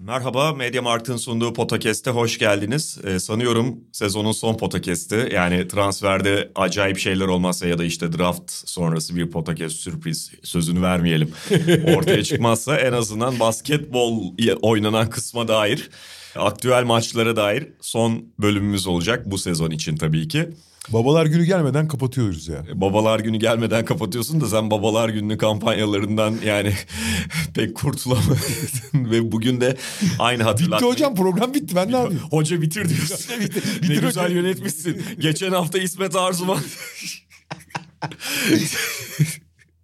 Merhaba, Media Markt'ın sunduğu Podcast'e hoş geldiniz. Ee, sanıyorum sezonun son podcast'i. Yani transferde acayip şeyler olmazsa ya da işte draft sonrası bir podcast sürpriz sözünü vermeyelim. Ortaya çıkmazsa en azından basketbol oynanan kısma dair, aktüel maçlara dair son bölümümüz olacak bu sezon için tabii ki. Babalar günü gelmeden kapatıyoruz ya. Babalar günü gelmeden kapatıyorsun da sen babalar günü kampanyalarından yani pek kurtulamadın. Ve bugün de aynı hatırlatmayı... Bitti hocam program bitti ben ne yapayım? Hoca bitir diyorsun. bitir, ne güzel hocam. yönetmişsin. Geçen hafta İsmet Arzuman...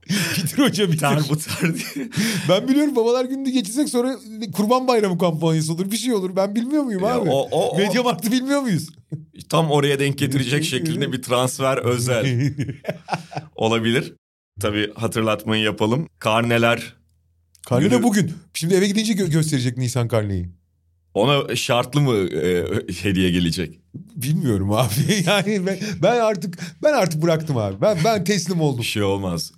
Bitir hocam bitir. Ter bu ter diye. Ben biliyorum babalar gününü geçirsek sonra kurban bayramı kampanyası olur bir şey olur. Ben bilmiyor muyum Ya abi? o- o- o- Medya Markt'ı bilmiyor muyuz? Tam oraya denk getirecek şekilde bir transfer özel olabilir. Tabii hatırlatmayı yapalım. Karneler Karne de bugün. Şimdi eve gidince gö- gösterecek Nisan karneyi. Ona şartlı mı e, hediye gelecek? Bilmiyorum abi. Yani ben, ben artık ben artık bıraktım abi. Ben ben teslim oldum. Bir şey olmaz.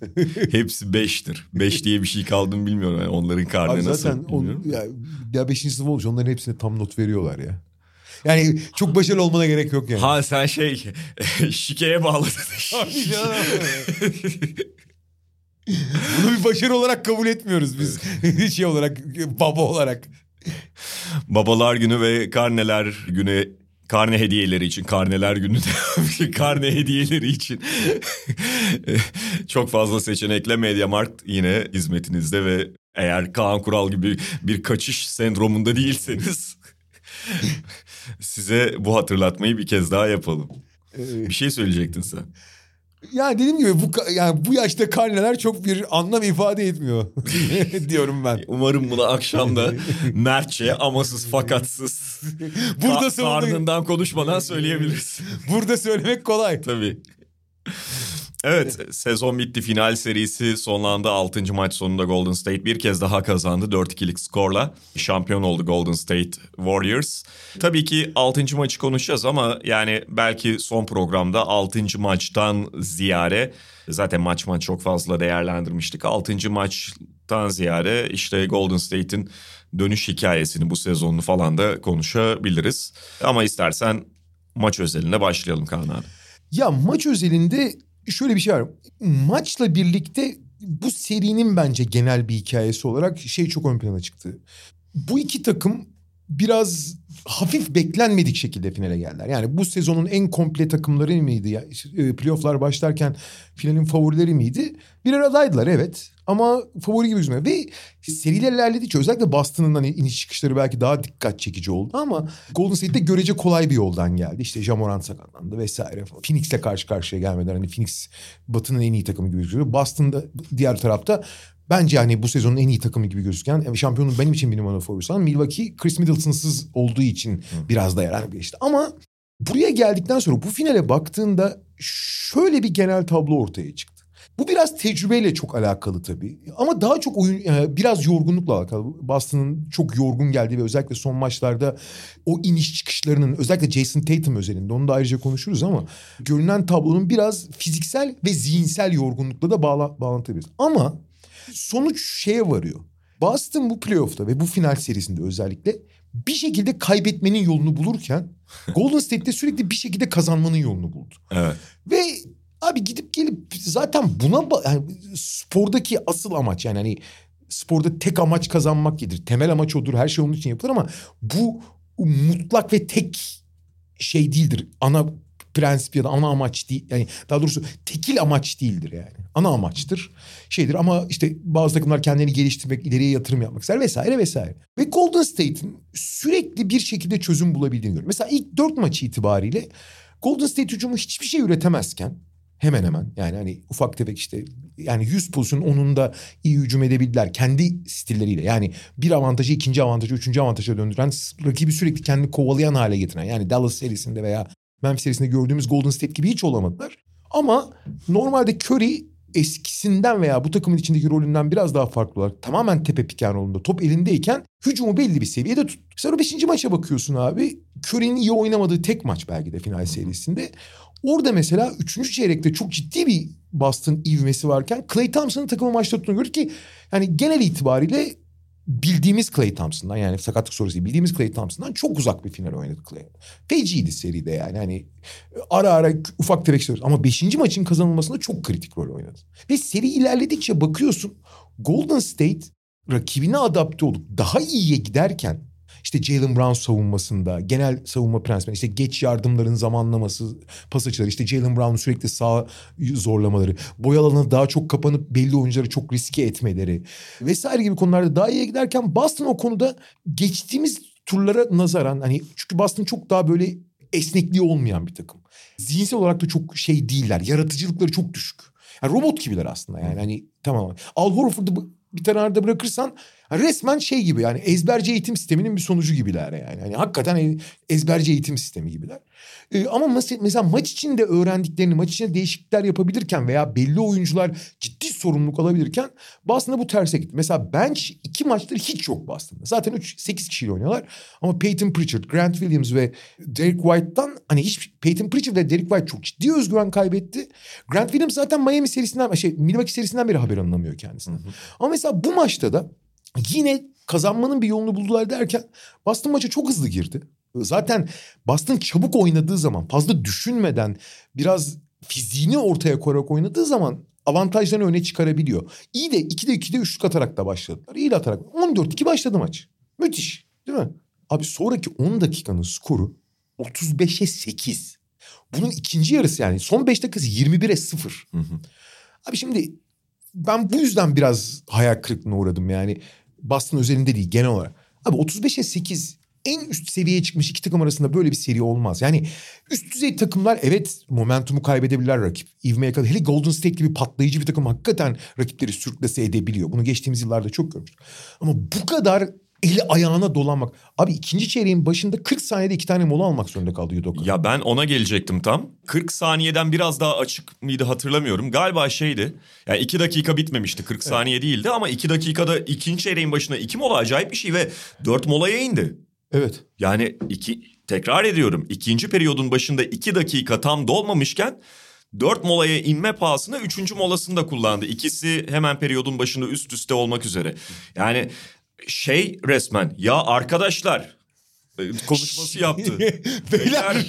Hepsi beştir. Beş diye bir şey kaldı mı bilmiyorum. Yani onların karne Abi nasıl zaten on, ya, ya beşinci sınıf olmuş onların hepsine tam not veriyorlar ya. Yani çok başarılı olmana gerek yok yani. Ha sen şey şikeye bağladın. Bunu bir başarı olarak kabul etmiyoruz biz. şey olarak baba olarak. Babalar günü ve karneler günü karne hediyeleri için karneler günü de karne hediyeleri için çok fazla seçenekle Mediamarkt yine hizmetinizde ve eğer Kaan Kural gibi bir kaçış sendromunda değilseniz size bu hatırlatmayı bir kez daha yapalım. Bir şey söyleyecektin sen. Ya dediğim gibi bu yani bu yaşta karneler çok bir anlam ifade etmiyor diyorum ben. Umarım bunu akşamda mertçe amasız fakatsız Burada ka- savunduğu- karnından konuşmadan söyleyebilirsin. Burada söylemek kolay. Tabii. Evet sezon bitti final serisi sonlandı 6. maç sonunda Golden State bir kez daha kazandı 4-2'lik skorla şampiyon oldu Golden State Warriors. Tabii ki 6. maçı konuşacağız ama yani belki son programda 6. maçtan ziyare zaten maç maç çok fazla değerlendirmiştik 6. maçtan ziyare işte Golden State'in dönüş hikayesini bu sezonunu falan da konuşabiliriz. Ama istersen maç özelinde başlayalım Kaan abi. Ya maç özelinde şöyle bir şey var. Maçla birlikte bu serinin bence genel bir hikayesi olarak şey çok ön plana çıktı. Bu iki takım biraz hafif beklenmedik şekilde finale geldiler. Yani bu sezonun en komple takımları mıydı? E, playofflar başlarken finalin favorileri miydi? Birer adaydılar evet. Ama favori gibi gözükmüyor. Ve seriler ilerledikçe özellikle Boston'ın hani iniş çıkışları belki daha dikkat çekici oldu ama Golden State'de görece kolay bir yoldan geldi. İşte Jamoran sakatlandı vesaire falan. Phoenix'le karşı karşıya gelmeden hani Phoenix Batı'nın en iyi takımı gibi gözüküyor. Boston'da diğer tarafta Bence hani bu sezonun en iyi takımı gibi gözüken şampiyonun benim için bir numaralı favorisi. ama Milwaukee Chris Middleton'sız olduğu için biraz da yarar geçti. Ama buraya geldikten sonra bu finale baktığında şöyle bir genel tablo ortaya çıktı. Bu biraz tecrübeyle çok alakalı tabii. Ama daha çok oyun e, biraz yorgunlukla alakalı. Boston'ın çok yorgun geldiği ve özellikle son maçlarda o iniş çıkışlarının özellikle Jason Tatum özelinde onu da ayrıca konuşuruz ama görünen tablonun biraz fiziksel ve zihinsel yorgunlukla da bağla, bağlantılıyız. Ama sonuç şeye varıyor. Boston bu playoff'ta ve bu final serisinde özellikle bir şekilde kaybetmenin yolunu bulurken Golden State'de sürekli bir şekilde kazanmanın yolunu buldu. Evet. Ve abi gidip gelip zaten buna yani spordaki asıl amaç yani hani sporda tek amaç kazanmak gelir. Temel amaç odur. Her şey onun için yapılır ama bu mutlak ve tek şey değildir. Ana prensip ya da ana amaç değil. Yani daha doğrusu tekil amaç değildir yani. Ana amaçtır. Şeydir ama işte bazı takımlar kendini geliştirmek, ileriye yatırım yapmak ister vesaire vesaire. Ve Golden State'in sürekli bir şekilde çözüm bulabildiğini görüyorum. Mesela ilk dört maçı itibariyle Golden State hücumu hiçbir şey üretemezken hemen hemen yani hani ufak tefek işte yani 100 pozisyon onun da iyi hücum edebildiler kendi stilleriyle. Yani bir avantajı ikinci avantajı üçüncü avantaja döndüren rakibi sürekli kendini kovalayan hale getiren yani Dallas serisinde veya Memphis serisinde gördüğümüz Golden State gibi hiç olamadılar. Ama normalde Curry eskisinden veya bu takımın içindeki rolünden biraz daha farklı olarak tamamen tepe piken rolünde top elindeyken hücumu belli bir seviyede tut. Sonra beşinci maça bakıyorsun abi. Curry'nin iyi oynamadığı tek maç belki de final serisinde. Orada mesela üçüncü çeyrekte çok ciddi bir Boston ivmesi varken Clay Thompson'ın takımı maçta tuttuğunu gördük ki yani genel itibariyle bildiğimiz Clay Thompson'dan yani sakatlık sonrası bildiğimiz Clay Thompson'dan çok uzak bir final oynadı Clay. Feciydi seride yani hani ara ara ufak tefek şeyler ama beşinci maçın kazanılmasında çok kritik rol oynadı. Ve seri ilerledikçe bakıyorsun Golden State rakibine adapte olup daha iyiye giderken işte Jalen Brown savunmasında, genel savunma prensipleri, işte geç yardımların zamanlaması, pas açıları, işte Jalen Brown'un sürekli sağ zorlamaları, boy alanına daha çok kapanıp belli oyuncuları çok riske etmeleri vesaire gibi konularda daha iyiye giderken Boston o konuda geçtiğimiz turlara nazaran hani çünkü Boston çok daha böyle esnekliği olmayan bir takım. Zihinsel olarak da çok şey değiller. Yaratıcılıkları çok düşük. Yani robot gibiler aslında yani hani tamam. Al Horford'u bir kenarda bırakırsan resmen şey gibi yani ezberci eğitim sisteminin bir sonucu gibiler yani. yani hakikaten ezberci eğitim sistemi gibiler. Ee, ama mesela, maç içinde öğrendiklerini maç içinde değişiklikler yapabilirken veya belli oyuncular ciddi sorumluluk alabilirken Boston'da bu terse gitti. Mesela bench iki maçtır hiç yok Boston'da. Zaten 3 8 kişiyle oynuyorlar. Ama Peyton Pritchard, Grant Williams ve Derek White'dan hani hiç Peyton Pritchard ve Derek White çok ciddi özgüven kaybetti. Grant Williams zaten Miami serisinden şey Milwaukee serisinden beri haber alınamıyor kendisinden. Ama mesela bu maçta da yine kazanmanın bir yolunu buldular derken Boston maça çok hızlı girdi. Zaten Boston çabuk oynadığı zaman fazla düşünmeden biraz fiziğini ortaya koyarak oynadığı zaman avantajlarını öne çıkarabiliyor. İyi de 2'de 2'de üçlük atarak da başladılar. İyi de atarak. 14-2 başladı maç. Müthiş değil mi? Abi sonraki 10 dakikanın skoru 35'e 8. Bunun ikinci yarısı yani son 5 dakikası 21'e 0. Hı hı. Abi şimdi ben bu yüzden biraz hayal kırıklığına uğradım yani. Boston özelinde değil genel olarak. Abi 35'e 8 en üst seviyeye çıkmış iki takım arasında böyle bir seri olmaz. Yani üst düzey takımlar evet momentumu kaybedebilirler rakip. İvmeye kadar. Hele Golden State gibi patlayıcı bir takım hakikaten rakipleri sürklese edebiliyor. Bunu geçtiğimiz yıllarda çok görmüştük. Ama bu kadar eli ayağına dolanmak. Abi ikinci çeyreğin başında 40 saniyede iki tane mola almak zorunda kaldı Yudoka. Ya ben ona gelecektim tam. 40 saniyeden biraz daha açık mıydı hatırlamıyorum. Galiba şeydi. Yani iki dakika bitmemişti. 40 evet. saniye değildi ama iki dakikada ikinci çeyreğin başında iki mola acayip bir şey ve dört molaya indi. Evet. Yani iki tekrar ediyorum. ikinci periyodun başında iki dakika tam dolmamışken dört molaya inme pahasına üçüncü molasını da kullandı. İkisi hemen periyodun başında üst üste olmak üzere. Yani şey resmen ya arkadaşlar e, konuşması yaptı. Beyler.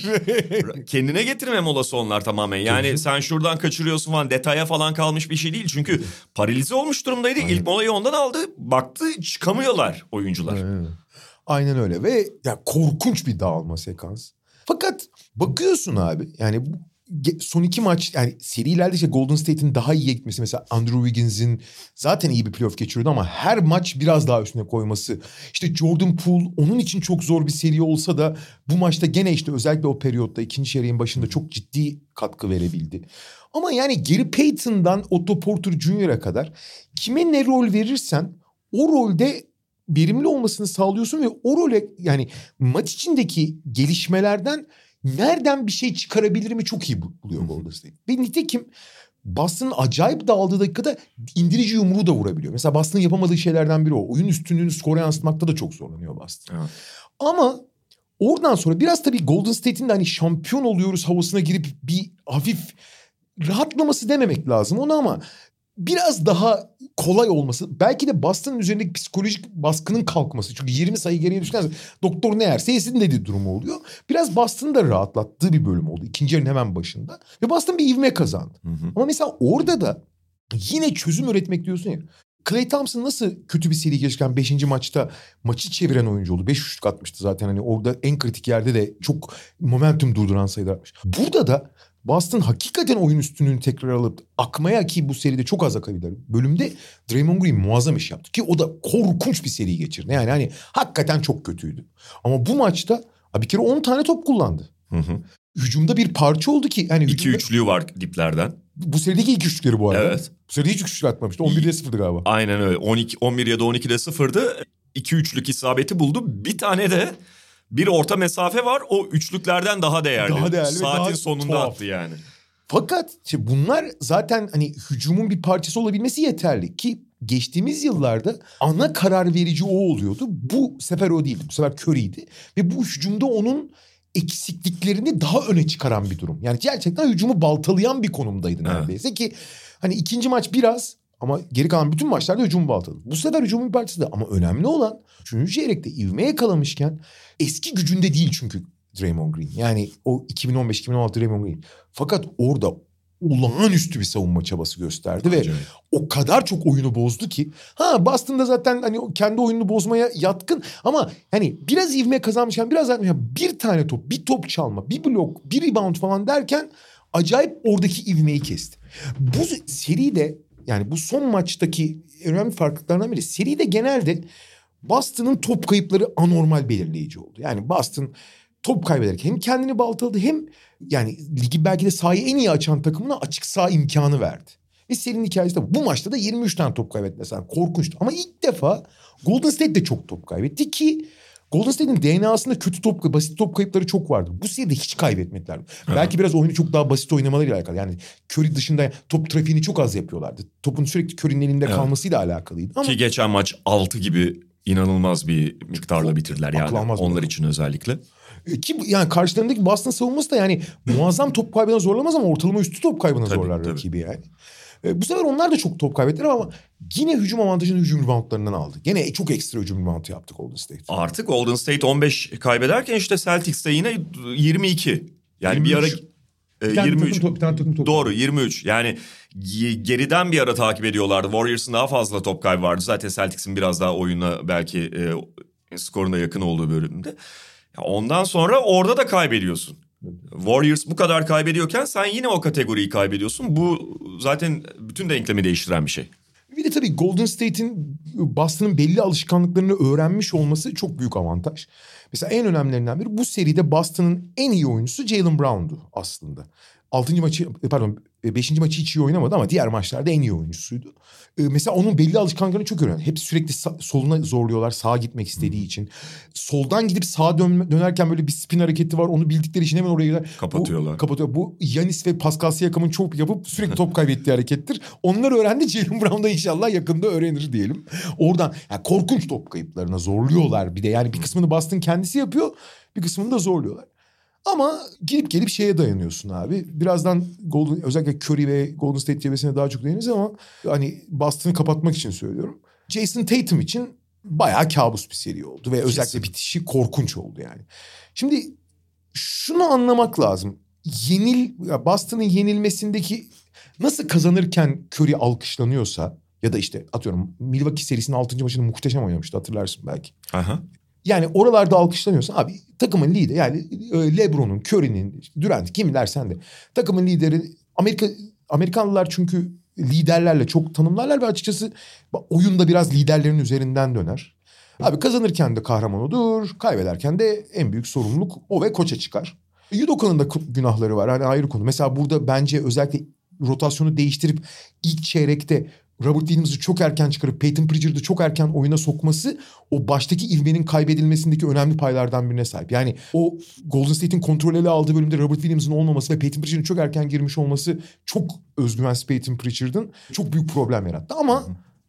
Kendine getirme molası onlar tamamen. Yani sen şuradan kaçırıyorsun falan detaya falan kalmış bir şey değil. Çünkü paralize olmuş durumdaydı. Aynen. İlk molayı ondan aldı. Baktı çıkamıyorlar oyuncular. Aynen. Aynen öyle ve ya korkunç bir dağılma sekans. Fakat bakıyorsun abi yani bu son iki maç yani serilerde işte Golden State'in daha iyi gitmesi mesela Andrew Wiggins'in zaten iyi bir playoff geçiriyordu ama her maç biraz daha üstüne koyması. İşte Jordan Poole onun için çok zor bir seri olsa da bu maçta gene işte özellikle o periyotta ikinci çeyreğin başında çok ciddi katkı verebildi. Ama yani Gary Payton'dan Otto Porter Jr.'a kadar kime ne rol verirsen o rolde verimli olmasını sağlıyorsun ve o role yani maç içindeki gelişmelerden nereden bir şey çıkarabilir mi çok iyi buluyor Golden State. Ve nitekim Boston'ın acayip dağıldığı dakikada indirici yumruğu da vurabiliyor. Mesela Boston'ın yapamadığı şeylerden biri o. Oyun üstünlüğünü skora yansıtmakta da çok zorlanıyor Boston. Evet. Ama oradan sonra biraz tabii Golden State'in de hani şampiyon oluyoruz havasına girip bir hafif rahatlaması dememek lazım onu ama biraz daha kolay olması belki de Boston'ın üzerindeki psikolojik baskının kalkması. Çünkü 20 sayı geriye düşerse doktor ne yerse yesin dediği durumu oluyor. Biraz Boston'ı da rahatlattığı bir bölüm oldu. İkinci yarının hemen başında. Ve Boston bir ivme kazandı. Hı hı. Ama mesela orada da yine çözüm üretmek diyorsun ya. Clay Thompson nasıl kötü bir seri geçirken 5. maçta maçı çeviren oyuncu oldu. 5 şut atmıştı zaten hani orada en kritik yerde de çok momentum durduran sayılar atmış. Burada da Boston hakikaten oyun üstünlüğünü tekrar alıp akmaya ki bu seride çok az akabilir. Bölümde Draymond Green muazzam iş yaptı ki o da korkunç bir seri geçirdi. Yani hani hakikaten çok kötüydü. Ama bu maçta bir kere 10 tane top kullandı. Hı hı. Hücumda bir parça oldu ki. İki hücumda... üçlüğü var diplerden. Bu serideki ilk üçlükleri bu arada. Evet. Bu seride hiç üçlük atmamıştı. 11'de 0'dı galiba. Aynen öyle. 12, 11 ya da 12'de 0'dı. İki üçlük isabeti buldu. Bir tane de bir orta mesafe var. O üçlüklerden daha değerli. Daha değerli Saatin daha sonunda tuhaf. attı yani. Fakat işte bunlar zaten hani hücumun bir parçası olabilmesi yeterli ki geçtiğimiz yıllarda ana karar verici o oluyordu. Bu sefer o değildi. Bu sefer Curry'ydi. Ve bu hücumda onun eksikliklerini daha öne çıkaran bir durum. Yani gerçekten hücumu baltalayan bir konumdaydı Evet. neredeyse ki hani ikinci maç biraz ama geri kalan bütün maçlarda hücumu baltaladı. Bu sefer hücumun bir parçası ama önemli olan üçüncü çeyrekte ivme yakalamışken eski gücünde değil çünkü Draymond Green. Yani o 2015-2016 Draymond Green. Fakat orada olağanüstü bir savunma çabası gösterdi ve Acayip. o kadar çok oyunu bozdu ki. Ha Boston'da zaten hani kendi oyununu bozmaya yatkın ama hani biraz ivme kazanmışken biraz yani bir tane top, bir top çalma, bir blok, bir rebound falan derken acayip oradaki ivmeyi kesti. Bu seride yani bu son maçtaki önemli farklılıklardan biri seride genelde Boston'ın top kayıpları anormal belirleyici oldu. Yani Boston top kaybederken hem kendini baltaladı hem yani ligi belki de sahayı en iyi açan takımına açık saha imkanı verdi. Ve serinin hikayesi de. Bu maçta da 23 tane top kaybetti mesela. Korkunçtu. Ama ilk defa Golden State de çok top kaybetti ki Golden State'in DNA'sında kötü top, basit top kayıpları çok vardı. Bu seride hiç kaybetmediler. Belki biraz oyunu çok daha basit oynamalarıyla alakalı. Yani Curry dışında top trafiğini çok az yapıyorlardı. Topun sürekli Curry'nin elinde Evet. kalmasıyla alakalıydı. Ama Ki geçen maç 6 gibi inanılmaz bir miktarla bitirdiler yani. Onlar için özellikle. E, Ki yani karşılarındaki Boston savunması da yani muazzam top kaybına zorlamaz ama ortalama üstü top kaybına Tabii, zorlar tabii. rakibi yani. E, bu sefer onlar da çok top kaybettiler ama yine hücum avantajını hücum reboundlarından aldı. Gene çok ekstra hücum reboundu yaptı Golden State. Artık Golden State 15 kaybederken işte Celtics'te yine 22. Yani bir ara 23. e, Bir tane 23. takım top- bir tane takım top. Doğru 23. Yani ge- geriden bir ara takip ediyorlardı. Warriors'ın daha fazla top kaybı vardı. Zaten Celtics'in biraz daha oyuna belki e, skoruna yakın olduğu bölümde. Ondan sonra orada da kaybediyorsun. Warriors bu kadar kaybediyorken sen yine o kategoriyi kaybediyorsun. Bu zaten bütün denklemi değiştiren bir şey. Bir de tabii Golden State'in Boston'ın belli alışkanlıklarını öğrenmiş olması çok büyük avantaj. Mesela en önemlilerinden biri bu seride Boston'ın en iyi oyuncusu Jalen Brown'du aslında. Altıncı maçı pardon beşinci maçı hiç iyi oynamadı ama diğer maçlarda en iyi oyuncusuydu. Ee, mesela onun belli alışkanlıklarını çok öğrendi. Hep sürekli soluna zorluyorlar sağa gitmek istediği için. Soldan gidip sağa dön- dönerken böyle bir spin hareketi var. Onu bildikleri için hemen oraya. Kapatıyorlar. Bu, kapatıyor. Bu Yanis ve Pascal Siakam'ın çok yapıp sürekli top kaybettiği harekettir. Onlar öğrendi. Jalen Brown da inşallah yakında öğrenir diyelim. Oradan yani korkunç top kayıplarına zorluyorlar bir de. Yani bir kısmını Boston kendisi yapıyor. Bir kısmını da zorluyorlar. Ama gelip gelip şeye dayanıyorsun abi. Birazdan Golden özellikle Curry ve Golden State cephesine daha çok değiniriz ama hani Boston'ı kapatmak için söylüyorum. Jason Tatum için bayağı kabus bir seri oldu ve özellikle bitişi korkunç oldu yani. Şimdi şunu anlamak lazım. Yenil Boston'ın yenilmesindeki nasıl kazanırken Curry alkışlanıyorsa ya da işte atıyorum Milwaukee serisinin 6. maçını muhteşem oynamıştı hatırlarsın belki. Aha. Yani oralarda alkışlanıyorsa abi takımın lideri yani e, LeBron'un, Curry'nin, Durant kim dersen de takımın lideri Amerika Amerikanlılar çünkü liderlerle çok tanımlarlar ve açıkçası oyunda biraz liderlerin üzerinden döner. Abi kazanırken de kahraman odur, kaybederken de en büyük sorumluluk o ve koça çıkar. Yudoka'nın da günahları var hani ayrı konu. Mesela burada bence özellikle rotasyonu değiştirip ilk çeyrekte Robert Williams'ı çok erken çıkarıp Peyton Pritchard'ı çok erken oyuna sokması o baştaki ivmenin kaybedilmesindeki önemli paylardan birine sahip. Yani o Golden State'in kontrol ele aldığı bölümde Robert Williams'ın olmaması ve Peyton Pritchard'ın çok erken girmiş olması çok özgüvensiz Peyton Pritchard'ın çok büyük problem yarattı. Ama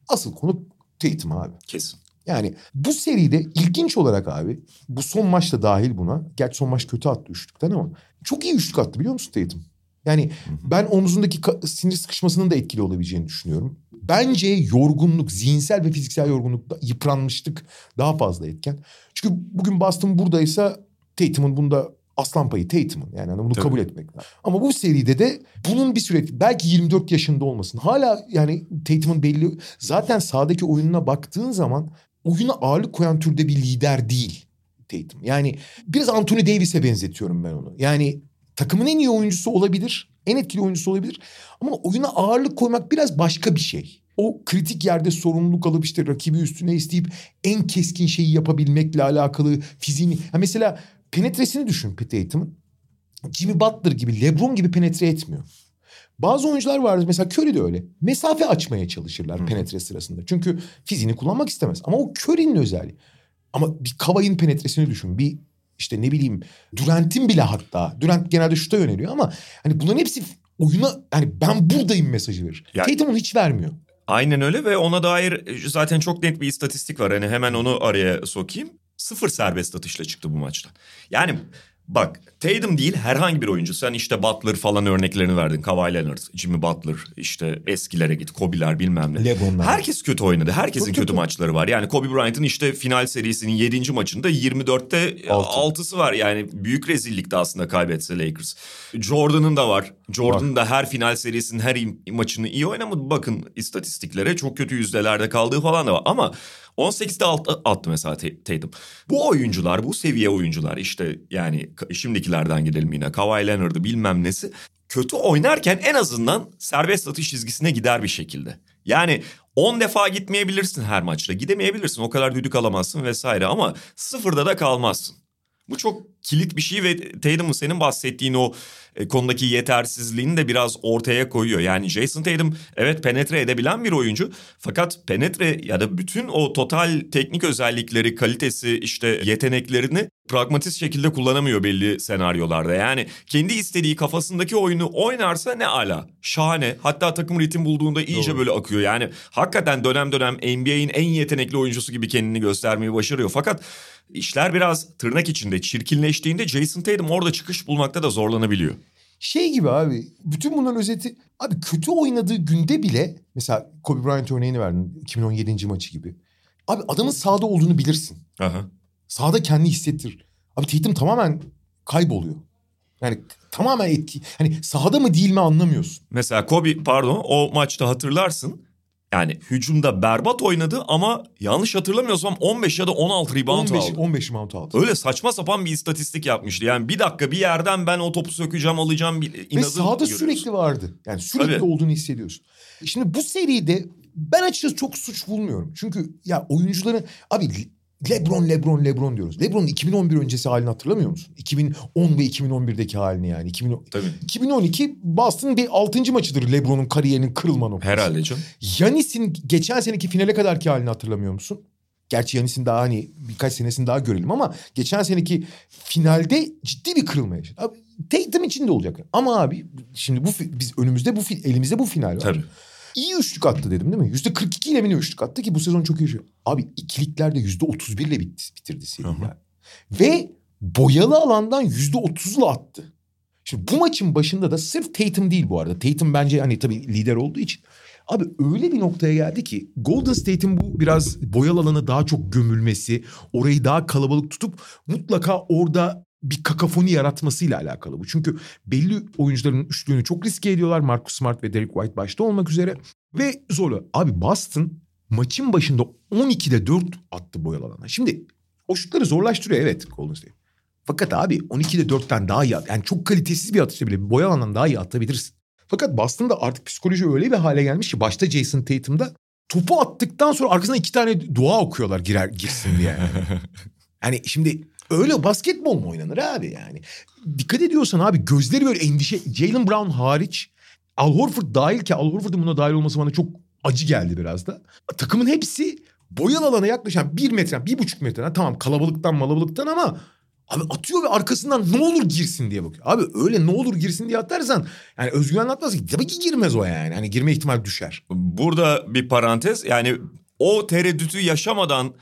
asıl konu Tatum abi. Kesin. Yani bu seride ilginç olarak abi bu son maçta dahil buna. Gerçi son maç kötü attı üçlükten ama çok iyi üçlük attı biliyor musun Tatum? Yani ben omzundaki sinir sıkışmasının da etkili olabileceğini düşünüyorum. Bence yorgunluk, zihinsel ve fiziksel yorgunluk, yıpranmışlık daha fazla etken. Çünkü bugün Boston buradaysa Tatum'un bunda aslan payı Tatum'un. Yani hani bunu Tabii. kabul etmek lazım. Ama bu seride de bunun bir süre belki 24 yaşında olmasın. Hala yani Tatum'un belli zaten sahadaki oyununa baktığın zaman oyuna ağırlık koyan türde bir lider değil Tatum. Yani biraz Anthony Davis'e benzetiyorum ben onu. Yani takımın en iyi oyuncusu olabilir, en etkili oyuncusu olabilir ama oyuna ağırlık koymak biraz başka bir şey. O kritik yerde sorumluluk alıp işte rakibi üstüne isteyip en keskin şeyi yapabilmekle alakalı fiziğini. Ha mesela penetresini düşün Tatum'un. Jimmy Butler gibi, LeBron gibi penetre etmiyor. Bazı oyuncular vardır mesela Curry de öyle. Mesafe açmaya çalışırlar penetre sırasında. Çünkü fiziğini kullanmak istemez. Ama o Curry'nin özelliği. Ama bir Kavay'ın penetresini düşün. Bir işte ne bileyim Durant'in bile hatta. Durant genelde şuta yöneliyor ama hani bunların hepsi oyuna hani ben buradayım mesajı verir. Ya- Tatum onu hiç vermiyor. Aynen öyle ve ona dair zaten çok net bir istatistik var. Hani hemen onu araya sokayım. Sıfır serbest atışla çıktı bu maçta. Yani bak Tatum değil herhangi bir oyuncu. Sen işte Butler falan örneklerini verdin. Kawhi Leonard, Jimmy Butler, işte eskilere git, Kobe'ler bilmem ne. LeBron'lar. Herkes kötü oynadı. Herkesin kötü kötü. maçları var. Yani Kobe Bryant'ın işte final serisinin 7. maçında 24'te Altı. 6'sı var. Yani büyük rezillikti aslında kaybetse Lakers. Jordan'ın da var. Jordan da her final serisinin her maçını iyi oynamadı. Bakın istatistiklere çok kötü yüzdelerde kaldığı falan da var. Ama 18'de alt, attı mesela Ta- Tatum. Bu oyuncular, bu seviye oyuncular işte yani şimdikilerden gidelim yine. Kawhi Leonard'ı bilmem nesi. Kötü oynarken en azından serbest atış çizgisine gider bir şekilde. Yani 10 defa gitmeyebilirsin her maçta. Gidemeyebilirsin. O kadar düdük alamazsın vesaire ama sıfırda da kalmazsın. Bu çok kilit bir şey ve Tatum'un senin bahsettiğin o e, konudaki yetersizliğini de biraz ortaya koyuyor. Yani Jason Tatum evet penetre edebilen bir oyuncu fakat penetre ya da bütün o total teknik özellikleri, kalitesi, işte yeteneklerini pragmatist şekilde kullanamıyor belli senaryolarda. Yani kendi istediği kafasındaki oyunu oynarsa ne ala. Şahane. Hatta takım ritim bulduğunda iyice böyle akıyor. Yani hakikaten dönem dönem NBA'in en yetenekli oyuncusu gibi kendini göstermeyi başarıyor. Fakat işler biraz tırnak içinde çirkinleştiğinde Jason Tatum orada çıkış bulmakta da zorlanabiliyor. Şey gibi abi bütün bunların özeti abi kötü oynadığı günde bile mesela Kobe Bryant örneğini verdin 2017. maçı gibi. Abi adamın sahada olduğunu bilirsin. Aha. Sahada kendini hissettir. Abi Tatum tamamen kayboluyor. Yani tamamen etki. Hani sahada mı değil mi anlamıyorsun. Mesela Kobe pardon o maçta hatırlarsın. Yani hücumda berbat oynadı ama yanlış hatırlamıyorsam 15 ya da 16 rebound 15, aldı. 15 mount aldı. Öyle saçma sapan bir istatistik yapmıştı. Yani bir dakika bir yerden ben o topu sökeceğim alacağım Ve sahada sürekli vardı. Yani sürekli Tabii. olduğunu hissediyorsun. Şimdi bu seride ben açıkçası çok suç bulmuyorum. Çünkü ya oyuncuların abi Lebron, Lebron, Lebron diyoruz. Lebron'un 2011 öncesi halini hatırlamıyor musun? 2010 ve 2011'deki halini yani. 2010, Tabii. 2012 Boston'ın bir 6. maçıdır Lebron'un kariyerinin kırılma noktası. Herhalde canım. Yanis'in geçen seneki finale kadarki halini hatırlamıyor musun? Gerçi Yanis'in daha hani birkaç senesini daha görelim ama geçen seneki finalde ciddi bir kırılma yaşadı. Tatum için de olacak. Ama abi şimdi bu biz önümüzde bu elimizde bu final var. Tabii. İyi üçlük attı dedim değil mi? Yüzde 42 ile mi üçlük attı ki bu sezon çok iyi. şey. Abi ikiliklerde yüzde 31 ile bitti, bitirdi seriyi. Yani. Ve boyalı alandan yüzde 30'la attı. Şimdi bu maçın başında da sırf Tatum değil bu arada. Tatum bence hani tabii lider olduğu için. Abi öyle bir noktaya geldi ki Golden State'in bu biraz boyalı alana daha çok gömülmesi, orayı daha kalabalık tutup mutlaka orada bir kakafoni yaratmasıyla alakalı bu. Çünkü belli oyuncuların üçlüğünü çok riske ediyorlar. Marcus Smart ve Derek White başta olmak üzere. Ve zorlu. Abi Boston maçın başında 12'de 4 attı boyalı alana. Şimdi o şutları zorlaştırıyor evet Golden State. Fakat abi 12'de 4'ten daha iyi at. Yani çok kalitesiz bir atışta bile boyalı alandan daha iyi atabilirsin. Fakat Boston'da artık psikoloji öyle bir hale gelmiş ki başta Jason Tatum'da topu attıktan sonra arkasına iki tane dua okuyorlar girer girsin diye. Yani. Yani şimdi öyle basketbol mu oynanır abi yani? Dikkat ediyorsan abi gözleri böyle endişe. Jalen Brown hariç Al Horford dahil ki Al Horford'un buna dahil olması bana çok acı geldi biraz da. Takımın hepsi boyalı alana yaklaşan bir metre, bir buçuk metre. Tamam kalabalıktan malabalıktan ama abi atıyor ve arkasından ne olur girsin diye bakıyor. Abi öyle ne olur girsin diye atarsan yani özgüven atmaz ki. Tabii ki girmez o yani. Hani girme ihtimali düşer. Burada bir parantez yani o tereddütü yaşamadan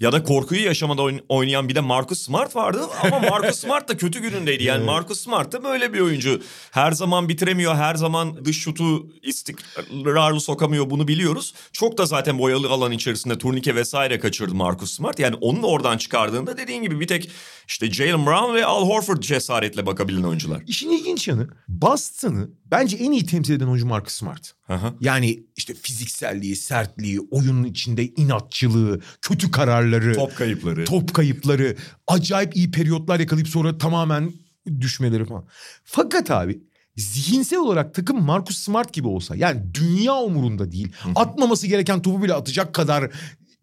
ya da korkuyu yaşamadan oyn- oynayan bir de Marcus Smart vardı ama Marcus Smart da kötü günündeydi. Yani Marcus Smart da böyle bir oyuncu. Her zaman bitiremiyor, her zaman dış şutu istikrarlı sokamıyor bunu biliyoruz. Çok da zaten boyalı alan içerisinde turnike vesaire kaçırdı Marcus Smart. Yani onu da oradan çıkardığında dediğin gibi bir tek işte Jalen Brown ve Al Horford cesaretle bakabilen oyuncular. İşin ilginç yanı Boston'ı bence en iyi temsil eden oyuncu Marcus Smart. Aha. Yani işte fizikselliği, sertliği, oyunun içinde inatçılığı, kötü kararları, top, Top kayıpları. kayıpları, acayip iyi periyotlar yakalayıp sonra tamamen düşmeleri falan. Fakat abi zihinsel olarak takım Marcus Smart gibi olsa yani dünya umurunda değil. Atmaması gereken topu bile atacak kadar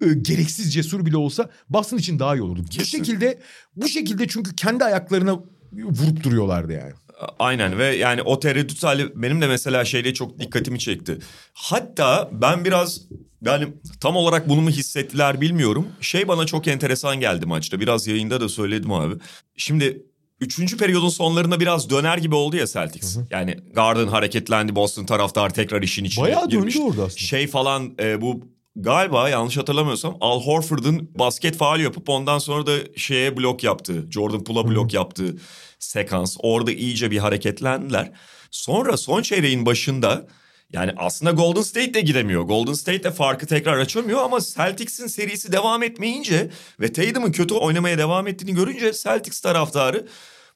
e, gereksiz cesur bile olsa Boston için daha iyi olurdu. Bu şekilde bu şekilde çünkü kendi ayaklarına vurup duruyorlardı yani. Aynen ve yani o tereddüt hali benim de mesela şeyde çok dikkatimi çekti. Hatta ben biraz Yani tam olarak bunu mu hissettiler bilmiyorum. Şey bana çok enteresan geldi maçta. Biraz yayında da söyledim abi. Şimdi Üçüncü periyodun sonlarında biraz döner gibi oldu ya Celtics. Hı hı. Yani Garden hareketlendi, Boston taraftar tekrar işin içine Bayağı girmiş. döndü orada aslında. Şey falan e, bu galiba yanlış hatırlamıyorsam Al Horford'un basket faal yapıp ondan sonra da şeye blok yaptığı, Jordan Pool'a blok yaptığı sekans. Orada iyice bir hareketlendiler. Sonra son çeyreğin başında yani aslında Golden State de gidemiyor. Golden State de farkı tekrar açamıyor ama Celtics'in serisi devam etmeyince ve Tatum'un kötü oynamaya devam ettiğini görünce Celtics taraftarı